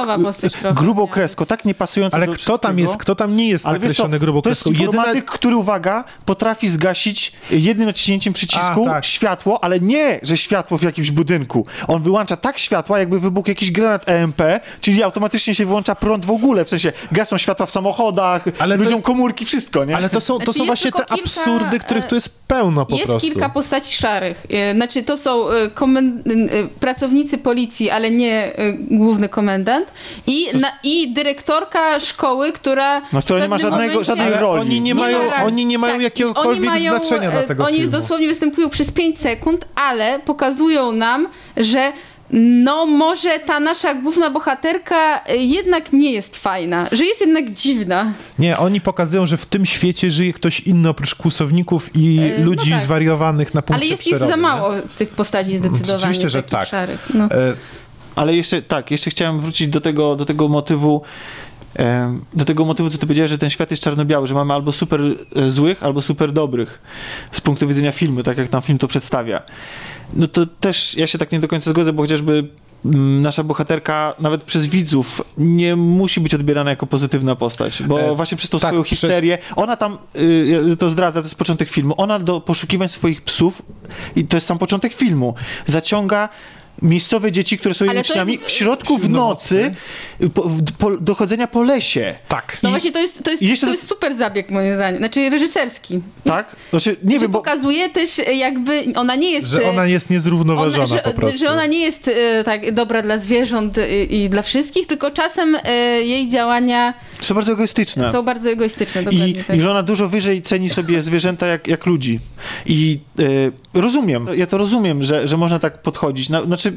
grubą nie? kreską, tak niepasująca Ale do kto tam jest, kto tam nie jest Ale nakreślony grubą to jest kreską? Jedyna... informatyk, który, uwaga, potrafi zgasić jednym naciśnięciem przycisku A, tak. światło, ale nie, że światło w jakimś budynku. On wyłącza tak światła, jakby wybuchł jakiś granat EMP, czyli automatycznie się wyłącza prąd w ogóle, w sensie gasą światła w samochodach, Ale ludziom jest- komórki, wszystko, nie? Ale to są, to Znaczy, są jest właśnie te kilka, absurdy, których tu jest pełno po Jest prostu. kilka postaci szarych. E, Znaczy, to są komen- e, pracownicy policji, ale nie e, główny komendant. I, na, i dyrektorka szkoły, która. No, która nie ma żadnego- momencie- żadnej roli. oni nie, Nie mają, ma- oni nie mają tak, jakiegokolwiek oni mają, znaczenia dla e, tego Oni filmu. dosłownie występują przez 5 sekund, ale pokazują nam, że no może ta nasza główna bohaterka e, jednak nie jest fajna, że jest jednak dziwna. Nie, oni pokazują, że w tym świecie żyje ktoś inny oprócz kłusowników i no ludzi tak. zwariowanych na punkcie Ale jest ich za nie? mało tych postaci zdecydowanie. Oczywiście, że tak. Szarych. No. E, Ale jeszcze, tak, jeszcze chciałem wrócić do tego, do tego motywu, do tego motywu, co ty powiedziałeś, że ten świat jest czarno-biały, że mamy albo super e, złych, albo super dobrych z punktu widzenia filmu, tak jak nam film to przedstawia. No to też ja się tak nie do końca zgodzę, bo chociażby mm, nasza bohaterka nawet przez widzów nie musi być odbierana jako pozytywna postać, bo E, właśnie przez tą tak, swoją przez- histerię, ona tam, y, to zdradza, to jest początek filmu, ona do poszukiwań swoich psów, i to jest sam początek filmu, zaciąga miejscowe dzieci, które są uczniami, jest- w środku w nocy, po, po, dochodzenia po lesie. Tak. No I- właśnie to jest, to jest, jeszcze to jest super zabieg moim zdaniem, znaczy reżyserski. Tak? Znaczy, nie Że wiem, bo... pokazuje też jakby, ona nie jest... Że e, ona jest niezrównoważona że, po prostu. że ona nie jest e, tak dobra dla zwierząt i, i dla wszystkich, tylko czasem e, jej działania Są bardzo egoistyczne. są bardzo egoistyczne. Dokładnie, I, tak. I że ona dużo wyżej ceni sobie zwierzęta jak, jak ludzi. I e, rozumiem, ja to rozumiem, że, że można tak podchodzić. No, znaczy,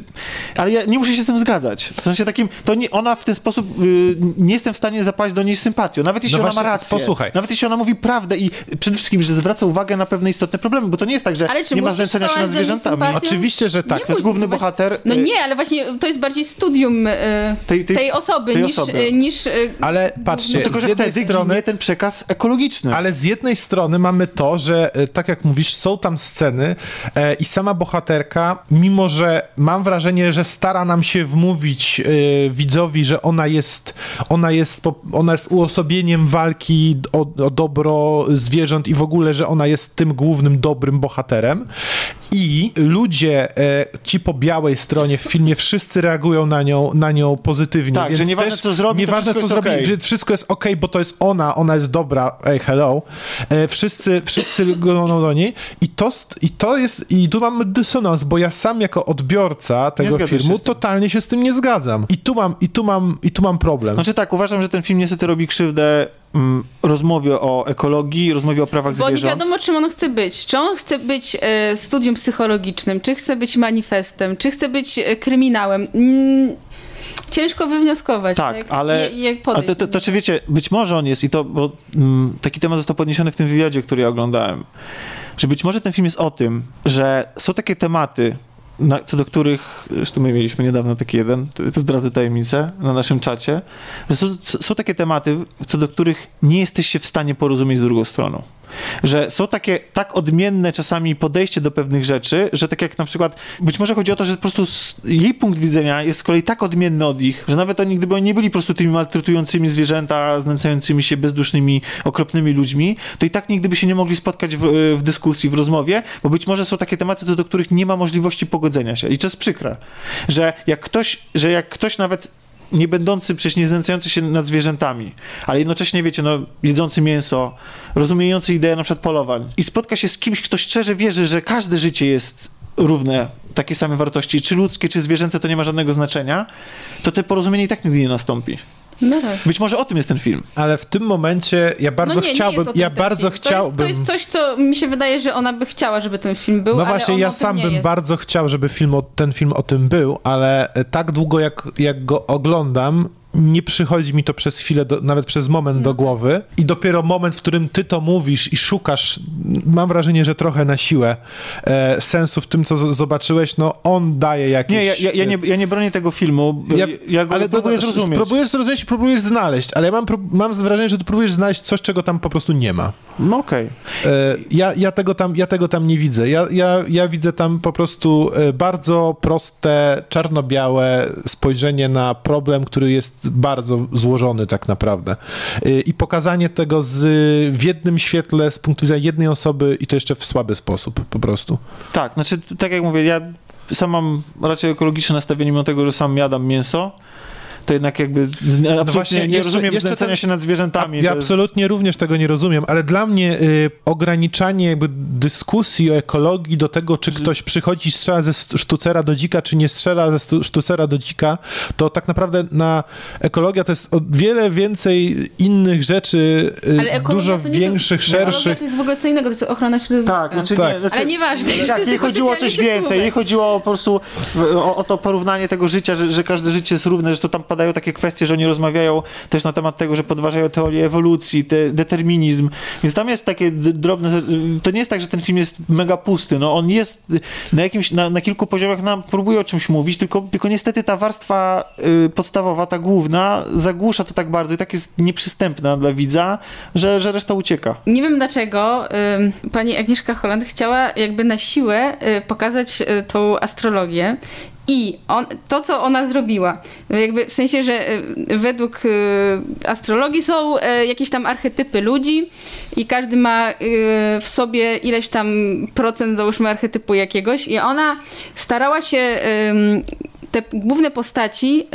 ale ja nie muszę się z tym zgadzać. W sensie takim, to nie, ona w ten sposób, y, nie jestem w stanie zapaść do niej sympatią. Nawet jeśli No ona ma właśnie, rację. posłuchaj. Nawet jeśli ona mówi prawdę i przede wszystkim, że zwraca uwagę na pewne istotne problemy, bo to nie jest tak, że nie ma musisz znęcania się nad zwierzętami. sympatią? Oczywiście, że tak. Nie To jest główny właśnie- bohater. No y, nie, ale właśnie to jest bardziej studium e, Tej- tej, tej- osoby tej niż, osoby. e, niż e, Ale patrzcie, No tylko, z że jednej wtedy strony ten przekaz ekologiczny. Ale z jednej strony mamy to, że e, tak jak mówisz, są tam sceny e, i sama bohaterka, mimo że mam wrażenie, że stara nam się wmówić e, widzowi, że ona jest, ona jest, ona jest uosobieniem walki o, o dobro zwierząt i w ogóle, że ona jest tym głównym dobrym bohaterem. I ludzie, e, ci po białej stronie w filmie, wszyscy reagują na nią, na nią pozytywnie. Tak, więc że nieważne, też co zrobi, nieważne wszystko co zrobi, okej. że wszystko jest ok, bo to jest ona, ona jest dobra, ej, hello. E, wszyscy, wszyscy goną do niej i to, i to jest, i tu mamy dysonans, bo ja sam jako odbiorca tego zgadzasz się filmu totalnie się z tym nie zgadzam. I tu mam, i tu mam, i tu mam problem. Znaczy tak, uważam, że ten film niestety robi krzywdę mm, rozmowie o ekologii, rozmowie o prawach Bo nie zwierząt. wiadomo, czym on chce być. Czy on chce być e, studium psychologicznym, czy chce być manifestem, czy chce być e, kryminałem. Mm, ciężko wywnioskować. Tak, ale, Je, jak ale to, to, to czy wiecie, być może on jest i to, bo mm, taki temat został podniesiony w tym wywiadzie, który ja oglądałem, że być może ten film jest o tym, że są takie tematy, na, co do których, zresztą my mieliśmy niedawno taki jeden, to, zdradzę tajemnicę na naszym czacie, że są, są takie tematy, co do których nie jesteś się w stanie porozumieć z drugą stroną. Że są takie tak odmienne czasami podejście do pewnych rzeczy, że tak jak na przykład, być może chodzi o to, że po prostu jej punkt widzenia jest z kolei tak odmienny od ich, że nawet oni, gdyby oni nie byli po prostu tymi maltretującymi zwierzęta, znęcającymi się bezdusznymi, okropnymi ludźmi, to i tak nigdy by się nie mogli spotkać w, w dyskusji, w rozmowie, bo być może są takie tematy, co do których nie ma możliwości pogodzenia się. I to jest przykre, że jak ktoś, że jak ktoś nawet nie będący, przecież nie znęcający się nad zwierzętami, ale jednocześnie, wiecie, no, jedzący mięso, rozumiejący ideę na przykład polowań i spotka się z kimś, kto szczerze wierzy, że każde życie jest równe, takie same wartości, czy ludzkie, czy zwierzęce, to nie ma żadnego znaczenia, to te porozumienie i tak nigdy nie nastąpi. No tak. Być może o tym jest ten film. Ale w tym momencie ja bardzo no nie, chciałbym, nie ja bardzo film. chciałbym... To jest, to jest coś, co mi się wydaje, że ona by chciała, żeby ten film był, No ale właśnie, on ja o tym sam bym jest. bardzo chciał, żeby film o, ten film o tym był, ale e, tak długo jak, jak go oglądam, nie przychodzi mi to przez chwilę, do, nawet przez moment No do tak. głowy. I dopiero moment, w którym ty to mówisz i szukasz, mam wrażenie, że trochę na siłę e, sensu w tym, co z- zobaczyłeś, no on daje jakieś... Nie, ja, ja, ja, nie, ja nie bronię tego filmu, ja, ja go ale próbuję to- zrozumieć. Próbujesz zrozumieć i próbujesz znaleźć, ale ja mam, prób- mam wrażenie, że ty próbujesz znaleźć coś, czego tam po prostu nie ma. No okej. E, Ja, ja, tego tam, ja tego tam nie widzę. Ja, ja, ja widzę tam po prostu e, bardzo proste, czarno-białe spojrzenie na problem, który jest bardzo złożony tak naprawdę. E, I pokazanie tego z, w jednym świetle, z punktu widzenia jednej osoby i to jeszcze w słaby sposób po prostu. Tak, znaczy, tak jak mówię, ja sam mam raczej ekologiczne nastawienie, mimo tego, że sam jadam mięso, to jednak jakby z- absolutnie No właśnie, nie jeszcze- rozumiem jeszcze ten- się nad zwierzętami. Ja to jest- absolutnie również tego nie rozumiem, ale dla mnie y, ograniczanie jakby dyskusji o ekologii do tego, czy ktoś przychodzi i strzela ze sztucera do dzika, czy nie strzela ze stu- sztucera do dzika, to tak naprawdę na ekologia to jest o wiele więcej innych rzeczy, y, dużo nie większych, są, ekologia szerszych. to jest w ogóle co innego, to jest ochrona środowiska. Tak, znaczy, Tak. Nie, znaczy Ale nieważne, Tak, jej tylko chodziło o coś więcej. Jej chodziło po prostu o, o to porównanie tego życia, że, że każde życie jest równe, że to tam padają takie kwestie, że oni rozmawiają też na temat tego, że podważają teorię ewolucji, te, determinizm. Więc tam jest takie drobne. To nie jest tak, że ten film jest mega pusty. No, on jest na jakimś, na, na kilku poziomach nam próbuje o czymś mówić, tylko, tylko niestety ta warstwa y, podstawowa, ta główna, zagłusza to tak bardzo i tak jest nieprzystępna dla widza, że, że reszta ucieka. Nie wiem dlaczego ym, pani Agnieszka Holland chciała jakby na siłę y, pokazać y, tą astrologię I on, to, co ona zrobiła, jakby w sensie, że y, według y, astrologii są y, jakieś tam archetypy ludzi i każdy ma w sobie ileś tam procent, załóżmy, archetypu jakiegoś i ona starała się te główne postaci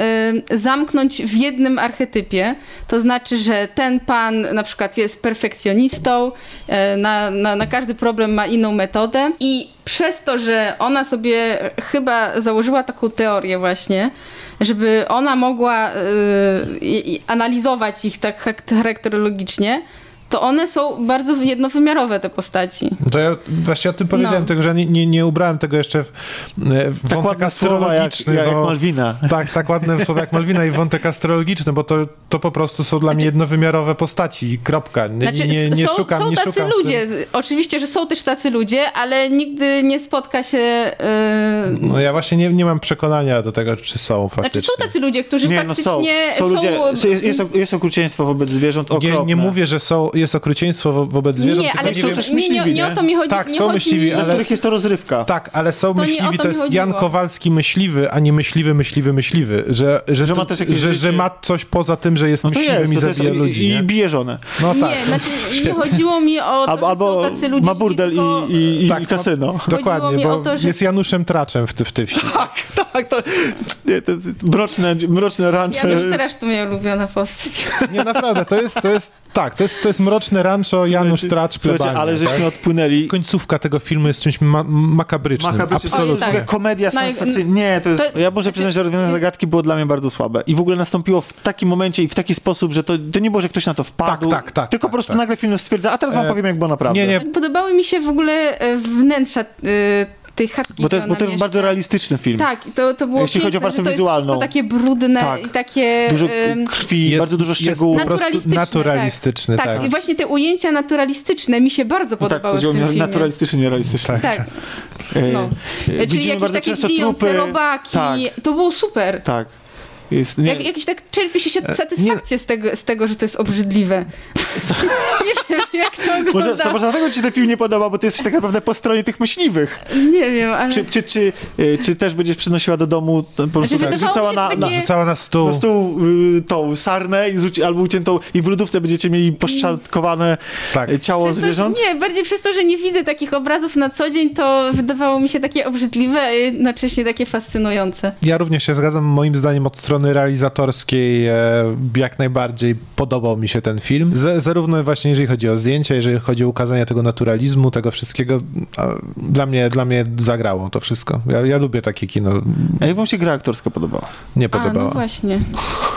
y, zamknąć w jednym archetypie. To znaczy, że ten pan na przykład jest perfekcjonistą, y, na, na, na każdy problem ma inną metodę i przez to, że ona sobie chyba założyła taką teorię właśnie, żeby ona mogła y, analizować ich tak charakterologicznie, to one są bardzo jednowymiarowe te postaci. To ja właśnie o tym powiedziałem, No. tego, że nie, nie, nie ubrałem tego jeszcze w, w Tak wątek jak, astrologiczny. jak, jak bo- Malwina. Tak, tak ładne słowa jak Malwina i wątek astrologiczny, bo to, to po prostu są dla mnie jednowymiarowe postaci, kropka. Nie, Znaczy, nie, nie są, szukam, są nie tacy szukam ludzie. Oczywiście, że są też tacy ludzie, ale nigdy nie spotka się. Yy... No ja właśnie nie, nie mam przekonania do tego, czy są faktycznie. Znaczy, są tacy ludzie, którzy Nie, no są. faktycznie Są ludzie, jest, jest, jest okrucieństwo wobec zwierząt nie, okropne. nie mówię, że są, jest okrucieństwo wo- wobec zwierząt, Nie, tylko ale nie są wiem, też nie, nie, myśliwi, nie o nie? to mi chodzi. Tak, nie są chodzi myśliwi, mi, Dla ale- których jest to rozrywka. Tak, ale są To nie o myśliwi, to to mi jest chodziło. Jan Kowalski myśliwy, a nie myśliwy, myśliwy, myśliwy. Że, że, Że ma to- też jakieś że, że ma coś poza tym, że jest No to myśliwym jest, i to, to jest zabija ludzi. i, i bije żonę. No tak. Nie, znaczy nie chodziło mi o to, Albo, że albo są tacy ludzie. ma burdel i, i, i, Tak, i no. kasyno. Dokładnie, mi bo o to, że- jest Januszem Traczem w, ty, w tej wsi. Tak, tak, to, nie, to mroczne, mroczne rancze. Ja już teraz to moja ulubiona postać. Nie, naprawdę, to jest, to jest, tak, to jest, to jest Mroczne Rancho, Janusz Tracz, Słuchajcie, plebania. ale żeśmy tak? odpłynęli. Końcówka tego filmu jest czymś ma makabrycznym, Makabryczny, absolutnie. to jest tak. komedia No, sensacyjna. Nie, to jest... to- ja muszę przyznać, że rozwiązanie zagadki było dla mnie bardzo słabe. I w ogóle nastąpiło w takim momencie i w taki sposób, że to, to nie było, że ktoś na to wpadł. Tak, tak, tak, Tylko tak, po prostu tak. nagle film stwierdza, a teraz wam E, powiem, jak było naprawdę. Nie, nie, Podobały mi się w ogóle e, wnętrza e, tej chatki, Bo to jest, bo to jest bardzo realistyczny film. Tak, i to, to było Jeśli chodzi o piękne, warstwę wizualną. takie brudne Tak. i takie... Dużo krwi, Jest- bardzo dużo szczegółów. po prostu Naturalistyczne, naturalistyczny, tak. tak. Tak, i właśnie te ujęcia naturalistyczne mi się bardzo No tak, podobały w chodziło tym mi o filmie. naturalistyczny, nierealistyczny. Tak. Tak, E, no. e, Czyli Widzimy jakieś takie gnijące robaki. Tak, To było super. tak. Jest, nie, Jak, jakiś tak czerpie się E, satysfakcję z tego, z tego, że to jest obrzydliwe. nie wiem, jak to może, wygląda. to może dlatego ci się ten film nie podoba, bo ty jesteś tak naprawdę po stronie tych myśliwych. Nie wiem, ale... Czy, czy, czy, e, czy też będziesz przynosiła do domu, to po prostu Znaczy, tak, rzucała na, na, takie- Rzucała na stół. na stół y, tą sarnę i zrzuci, albo uciętą i w lodówce będziecie mieli poszczatkowane Tak. e, ciało Przez to, zwierząt? Nie, bardziej przez to, że nie widzę takich obrazów na co dzień, to wydawało mi się takie obrzydliwe, a jednocześnie takie fascynujące. Ja również się zgadzam. Moim zdaniem od strony realizatorskiej e, jak najbardziej podobał mi się ten film. Z, zarówno właśnie jeżeli chodzi o zdjęcia, jeżeli chodzi o ukazanie tego naturalizmu, tego wszystkiego, dla mnie, dla mnie zagrało to wszystko. Ja, ja lubię takie kino. A jak wam się gra aktorska podobała? Nie A, no właśnie.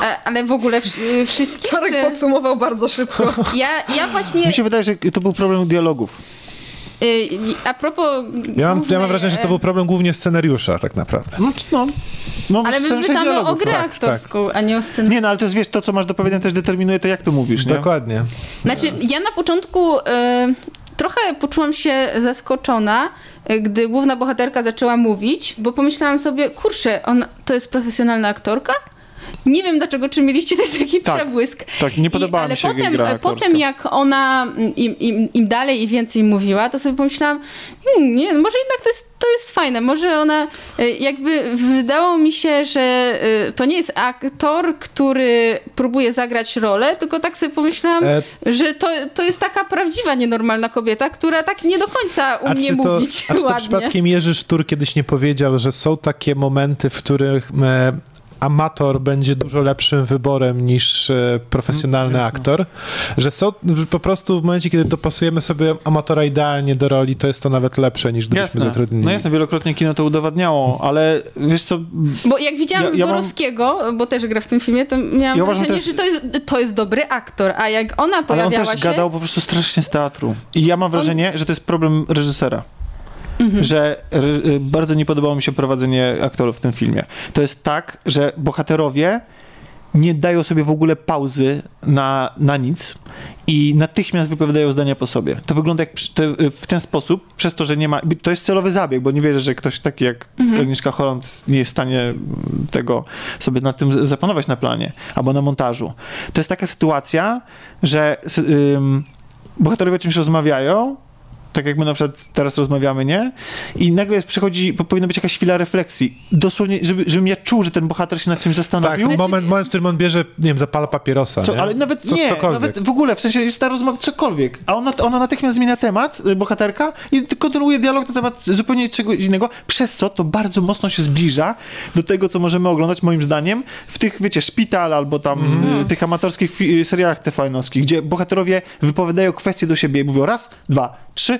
A, ale w ogóle wsz- wszystkie... Czarek czy... podsumował bardzo szybko. Ja, ja właśnie... Mi się wydaje, że to był problem dialogów. Y, a propos... ja, mam, ja mam wrażenie, że to e, był problem głównie scenariusza tak naprawdę. No, no, no Ale my scenariusz pytamy o dialogów, grę tak. aktorską, a nie o scenę. Nie, no ale to jest, wiesz, to co masz do powiedzenia też determinuje to, jak to mówisz, nie? Dokładnie. Znaczy, ja na początku y, trochę poczułam się zaskoczona, y, gdy główna bohaterka zaczęła mówić, bo pomyślałam sobie, kurczę, ona to jest profesjonalna aktorka? Nie wiem dlaczego, czy mieliście też taki Tak, przebłysk. tak, nie podobała I, ale mi się potem, gra aktorska. potem jak ona im, im, im dalej i więcej mówiła, to sobie pomyślałam, hmm, nie, może jednak to jest, to jest fajne, może ona y, jakby wydało mi się, że y, to nie jest aktor, który próbuje zagrać rolę, tylko tak sobie pomyślałam, E, że to, to jest taka prawdziwa, nienormalna kobieta, która tak nie do końca A umie czy to, mówić a czy to ładnie. przypadkiem Jerzy Sztur kiedyś nie powiedział, że są takie momenty, w których e, amator będzie dużo lepszym wyborem niż e, profesjonalny Mm, aktor? Że są że po prostu w momencie, kiedy dopasujemy sobie amatora idealnie do roli, to jest to nawet lepsze niż gdybyśmy Jasne. zatrudnili. No jasne, wielokrotnie kino to udowadniało, ale wiesz co, Bo jak widziałam Ja- ja mam- Zborowskiego, bo też gra w tym filmie, to miałam Ja wrażenie, też- że to jest, to jest dobry aktor, a jak ona ale on pojawiała też się... gadał po prostu strasznie z teatru. I ja mam wrażenie, że to jest problem reżysera. Mhm. Że y, bardzo nie podobało mi się prowadzenie aktorów w tym filmie. To jest tak, że bohaterowie nie dają sobie w ogóle pauzy na, na nic i natychmiast wypowiadają zdania po sobie. To wygląda jak przy- to, y, w ten sposób, przez to, że nie ma. To jest celowy zabieg, bo nie wierzę, że ktoś taki jak Mhm. Agnieszka Holland nie jest w stanie tego sobie nad tym zapanować na planie albo na montażu. To jest taka sytuacja, że ym, bohaterowie o czymś rozmawiają tak jak my na przykład teraz rozmawiamy, nie? I nagle przychodzi, po- powinna być jakaś chwila refleksji. Dosłownie, żeby, żebym ja czuł, że ten bohater się nad czymś Tak, zastanowił. ten moment, moment, w którym on bierze, nie wiem, zapala papierosa, Co, nie? ale nawet Co, nie, cokolwiek. nawet w ogóle, w sensie jest ta rozmowa, cokolwiek. A ona, ona natychmiast zmienia temat, y, bohaterka, i kontynuuje dialog na temat zupełnie czego innego, przez co to bardzo mocno się zbliża do tego, co możemy oglądać, moim zdaniem, w tych, wiecie, szpital albo tam y, tych amatorskich y, serialach TVN-owskich, gdzie bohaterowie wypowiadają kwestie do siebie i mówią raz, dwa, trzy,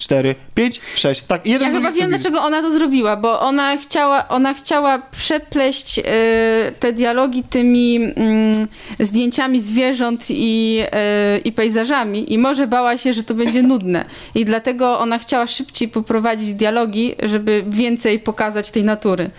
cztery, pięć, sześć. Tak, jeden Ja chyba wiem, drugi. dlaczego ona to zrobiła, bo ona chciała, ona chciała przepleść y, te dialogi tymi mm, zdjęciami zwierząt i, y, i pejzażami i może bała się, że to będzie nudne. I dlatego ona chciała szybciej poprowadzić dialogi, żeby więcej pokazać tej natury.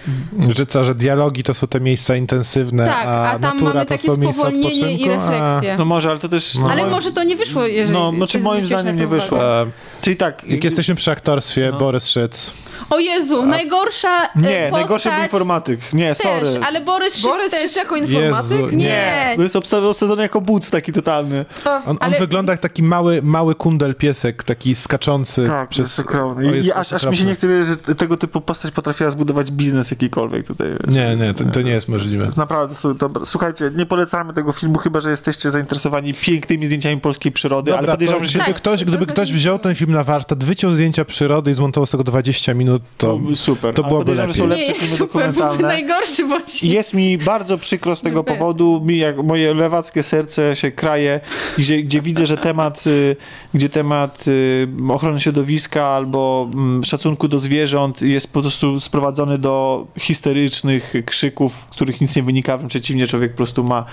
Że co, że dialogi to są te miejsca intensywne, Tak, a, a tam natura mamy to takie są miejsca spowolnienie i refleksję. No może, ale to też... No. Ale może to nie wyszło, jeżeli No, znaczy moim zdaniem nie wyszło. A, Czyli tak... jak jesteśmy przy aktorstwie, No. Borys Szyc. O Jezu, najgorsza e, Nie, postać najgorszy był informatyk. Nie, też, sorry. ale Borys Szyc Borys też... Szyc jako informatyk? Jezu, Nie, To jest obsa- obsadzony jako buc taki totalny. On, on Ale- wygląda jak taki mały, mały kundel piesek, taki skaczący Tak, przez... jest. O, I, jest i aż, aż mi się nie chce wierzyć, że tego typu postać potrafiła zbudować biznes jakikolwiek tutaj. wiesz. Nie, nie, to, to nie jest To możliwe. jest naprawdę, to, to, słuchajcie, nie polecamy tego filmu, chyba że jesteście zainteresowani pięknymi zdjęciami polskiej przyrody, ale Dobra, to podejrzewam, że się gdyby, Tak, ktoś, to gdyby ktoś wziął ten film na warsztat, wyciął zdjęcia przyrody i zmontował z tego 20 minut, to... to super. to byłoby są lepiej. nie, lepsze filmy super, dokumentalne. najgorszy właśnie. jest mi bardzo przykro z tego powodu, mi jak moje lewackie serce się kraje, gdzie, gdzie widzę, że temat, y, gdzie temat y, ochrony środowiska albo mm, szacunku do zwierząt jest po prostu sprowadzony do histerycznych krzyków, których nic nie wynika, wręcz przeciwnie, człowiek po prostu ma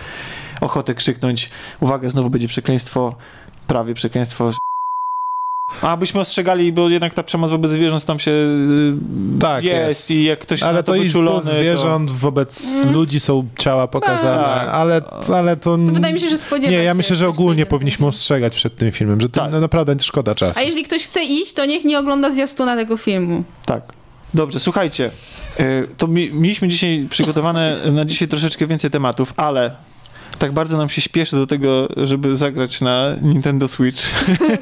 ochotę krzyknąć, uwaga, znowu będzie przekleństwo, prawie przekleństwo. A byśmy ostrzegali, bo jednak ta przemoc wobec zwierząt tam się y, Tak, jest, jest. i jak ktoś Ale na to to wyczulony, wobec zwierząt, wobec Mm. ludzi są ciała pokazane, Tak. ale, ale to... To wydaje mi się, że spodziewać Nie, ja myślę, że ogólnie powinniśmy ostrzegać przed tym filmem, że to Tak. no, naprawdę szkoda czasu. A jeżeli ktoś chce iść, to niech nie ogląda zwiastuna tego filmu. to... Tak. Dobrze, słuchajcie, y, to mi, mieliśmy dzisiaj przygotowane na dzisiaj troszeczkę więcej tematów, ale tak bardzo nam się śpieszy do tego, żeby zagrać na Nintendo Switch,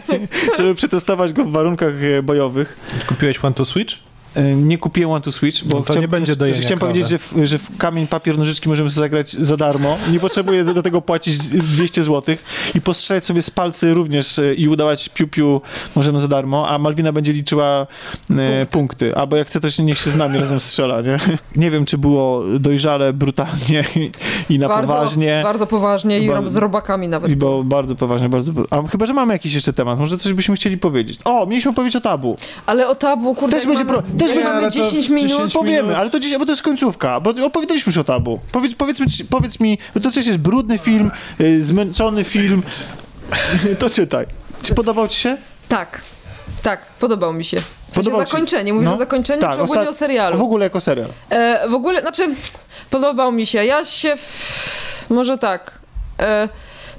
żeby przetestować go w warunkach e, bojowych. Kupiłeś One to Switch? E, Nie kupiłem One to Switch, bo No to nie będzie że- dojenia Chciałem powiedzieć, że w, że w kamień, papier, nożyczki możemy sobie zagrać za darmo. Nie potrzebuję do tego płacić 200 zł i postrzelać sobie z palcy również e, i udawać piu-piu możemy za darmo, a Malwina będzie liczyła e, punkty. Albo jak chce, to się niech się z nami razem strzela, nie? Nie wiem, czy było dojrzale, brutalnie i, na bardzo, poważnie. Bardzo poważnie i Bar- z robakami nawet. I bo bardzo poważnie, bardzo. A chyba, że mamy jakiś jeszcze temat. Może coś byśmy chcieli powiedzieć. O, mieliśmy powiedzieć o tabu. Ale o tabu, kurde, Też będzie mamy, pro- też jak będzie- mamy ale to 10 w minut. 10 Powiemy, minut. ale to dzisiaj, bo to jest końcówka, bo opowiedzieliśmy już o tabu. Powiedz, powiedzmy, ci- powiedz mi, bo to coś jest brudny film, y, zmęczony film. to czytaj. Czy podobał ci się? Tak, tak, podobał mi się. W sensie Podobał ci- zakończenie, mówisz No. o zakończeniu, Tak, czy ogólnie osta- o serialu? W ogóle jako serial. E, w ogóle, znaczy, podobał mi się. Ja się. Może tak. E,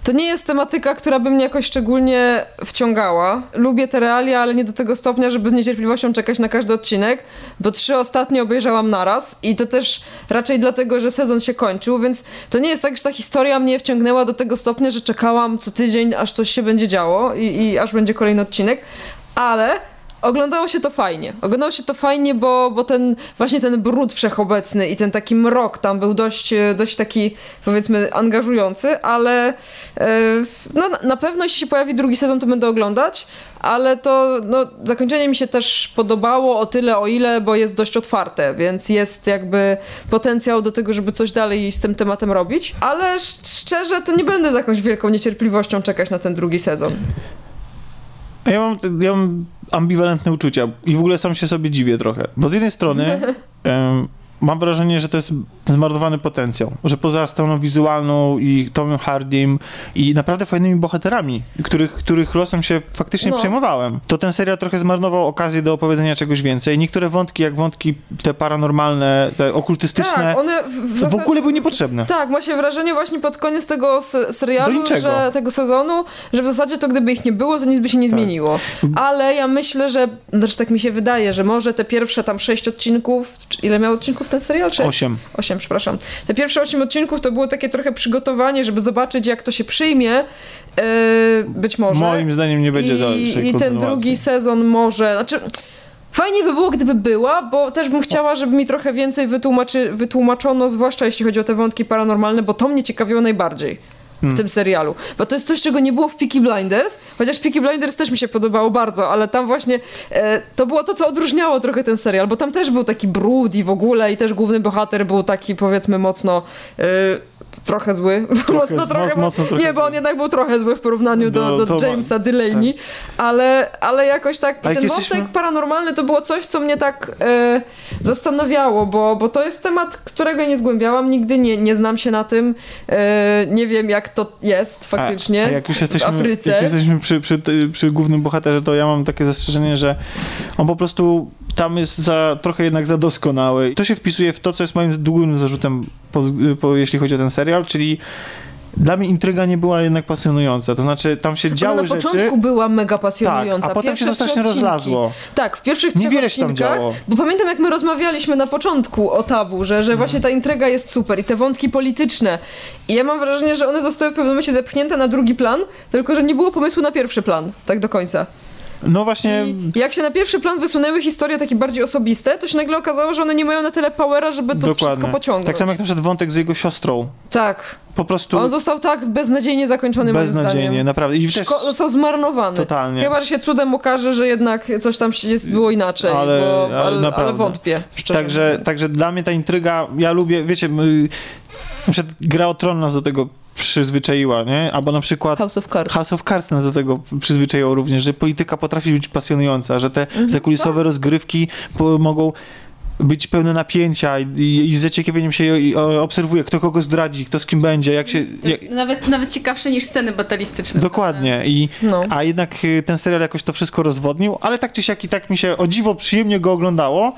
to nie jest tematyka, która by mnie jakoś szczególnie wciągała. Lubię te realia, ale nie do tego stopnia, żeby z niecierpliwością czekać na każdy odcinek, bo trzy ostatnie obejrzałam naraz i to też raczej dlatego, że sezon się kończył, więc to nie jest tak, że ta historia mnie wciągnęła do tego stopnia, że czekałam co tydzień, aż coś się będzie działo i, i aż będzie kolejny odcinek, ale Oglądało się to fajnie. Oglądało się to fajnie, bo, bo ten właśnie ten brud wszechobecny i ten taki mrok tam był dość, e, dość taki powiedzmy angażujący, ale e, no na- pewno jeśli się pojawi drugi sezon, to będę oglądać, ale to no, zakończenie mi się też podobało o tyle, o ile, bo jest dość otwarte, więc jest jakby potencjał do tego, żeby coś dalej z tym tematem robić, ale sz- szczerze to nie będę z jakąś wielką niecierpliwością czekać na ten drugi sezon. Ja mam, ja mam ambiwalentne uczucia i w ogóle sam się sobie dziwię trochę. Bo z jednej strony mam wrażenie, że to jest zmarnowany potencjał. Że poza stroną wizualną i Tomem Hardym i naprawdę fajnymi bohaterami, których, których losem się faktycznie No. przejmowałem, to ten serial trochę zmarnował okazję do opowiedzenia czegoś więcej. Niektóre wątki, jak wątki te paranormalne, te okultystyczne, Tak, one w, w w ogóle były niepotrzebne. Tak, ma się wrażenie właśnie pod koniec tego serialu, że tego sezonu, że w zasadzie to gdyby ich nie było, to nic by się nie Tak. zmieniło. Ale ja myślę, że, znaczy tak mi się wydaje, że może te pierwsze tam sześć odcinków, ile miał odcinków odcinków ten serial, czy? Osiem. Osiem, przepraszam. Te pierwsze osiem odcinków to było takie trochę przygotowanie, żeby zobaczyć, jak to się przyjmie. Yy, być może. Moim zdaniem nie będzie I, dalszej I ten drugi sezon może, znaczy... Fajnie by było, gdyby była, bo też bym chciała, żeby mi trochę więcej wytłumaczy, wytłumaczono, zwłaszcza jeśli chodzi o te wątki paranormalne, bo to mnie ciekawiło najbardziej w tym serialu. Bo to jest coś, czego nie było w Peaky Blinders, chociaż Peaky Blinders też mi się podobało bardzo, ale tam właśnie e, to było to, co odróżniało trochę ten serial, bo tam też był taki brud i w ogóle i też główny bohater był taki powiedzmy mocno e, trochę zły. mocno, z- trochę, moc- mocno trochę nie, bo on zły. jednak był trochę zły w porównaniu do, Do- do, ma- Jamesa Delaney, ale, ale jakoś tak A ten jesteśmy- wątek paranormalny to było coś, co mnie tak e, zastanawiało, bo, bo to jest temat, którego nie zgłębiałam nigdy, nie, nie znam się na tym, e, nie wiem jak to jest faktycznie A, a jak już jesteśmy, w Afryce. Jak jesteśmy przy, przy, przy głównym bohaterze, to ja mam takie zastrzeżenie, że on po prostu tam jest za, trochę jednak za doskonały. To się wpisuje w to, co jest moim długim zarzutem, po, po, jeśli chodzi o ten serial, czyli dla mnie intryga nie była jednak pasjonująca. To znaczy, tam się Ona działy na rzeczy... początku była mega pasjonująca. Tak, a potem Pierwsze się to strasznie rozlazło. Tak, w pierwszych trzech Niewiele się tam działo. bo pamiętam jak my rozmawialiśmy na początku o tabu, że, że właśnie ta intryga jest super i te wątki polityczne. I ja mam wrażenie, że one zostały w pewnym momencie zepchnięte na drugi plan, tylko że nie było pomysłu na pierwszy plan, tak do końca. No właśnie... I jak się na pierwszy plan wysunęły historie takie bardziej osobiste, to się nagle okazało, że one nie mają na tyle powera, żeby to wszystko Dokładnie. pociągnąć. Tak samo jak na przykład wątek z jego siostrą. Tak. Po prostu On został tak beznadziejnie zakończony moim beznadziejnie, zdaniem. naprawdę. I też... Szko- został zmarnowany. Totalnie. Chyba, że się cudem okaże, że jednak coś tam się jest, było inaczej, Ale- bo, ale ale, ale, wątpię. Także, mówiąc. także dla mnie ta intryga, ja lubię, wiecie, przykład gra o Tron nas do tego przyzwyczaiła, nie? Albo na przykład House of Cards. House of Cards nas do tego przyzwyczaiło również, że polityka potrafi być pasjonująca, że te Mhm, zakulisowe rozgrywki po, mogą być pełne napięcia i, i, z zaciekawieniem się o, obserwuje, kto kogo zdradzi, kto z kim będzie, jak się... To Jak, nawet, nawet ciekawsze niż sceny batalistyczne. dokładnie. I, No. a jednak y, ten serial jakoś to wszystko rozwodnił, ale tak czy siak i tak mi się o dziwo przyjemnie go oglądało.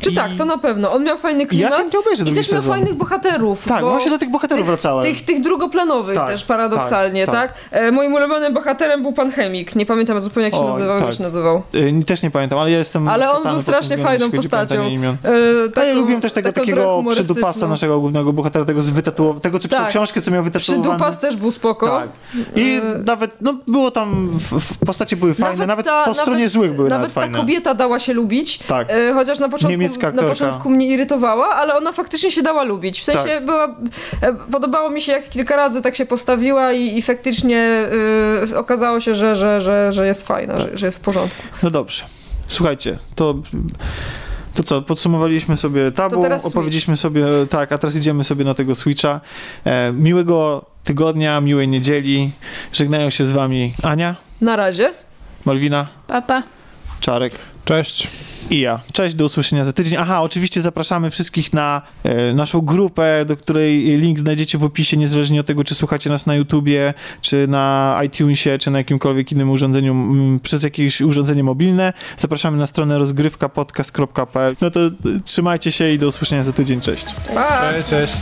Czy I- tak, to na pewno. On miał fajny Ja klimat chętnie obejrzę i też miał sezon. fajnych bohaterów. Tak, bo właśnie do tych bohaterów tych, wracałem. Tych, tych drugoplanowych Tak, też paradoksalnie, tak, tak? E, moim ulubionym bohaterem był pan Chemik. Nie pamiętam zupełnie jak się Oj, nazywał, jak tak. się nazywał. Y, Też nie pamiętam, ale ja jestem... Ale on był strasznie fajną o postacią. E, A ja taką- lubiłem też tego taką takiego przydupasa naszego głównego bohatera, tego z wytatuow- tego co pisał Tak. książkę, co miał wytatuowane. Przydupas też był spoko. Tak. I E, nawet, no było tam, w, w postacie były fajne, nawet, ta- po stronie złych były nawet, Nawet ta fajne. kobieta dała się lubić. Tak. E, chociaż na początku, na początku mnie irytowała, ale ona faktycznie się dała lubić. W sensie Tak. była. E, podobało mi się, jak kilka razy tak się postawiła i, i faktycznie e, okazało się, że, że, że, że jest fajna, że, że jest w porządku. No dobrze. Słuchajcie, to... To co, podsumowaliśmy sobie tabu, opowiedzieliśmy sobie, tak, a teraz idziemy sobie na tego Switcha. E, miłego tygodnia, miłej niedzieli. Żegnają się z wami Ania, Na razie. Malwina, Papa. Czarek. Cześć. I ja. Cześć, do usłyszenia za tydzień. Aha, oczywiście zapraszamy wszystkich na e, naszą grupę, do której link znajdziecie w opisie, niezależnie od tego, czy słuchacie nas na YouTubie, czy na iTunesie, czy na jakimkolwiek innym urządzeniu, m, przez jakieś urządzenie mobilne. Zapraszamy na stronę rozgrywkapodcast.pl. No to e, trzymajcie się i do usłyszenia za tydzień. Cześć. Pa! Cześć, cześć.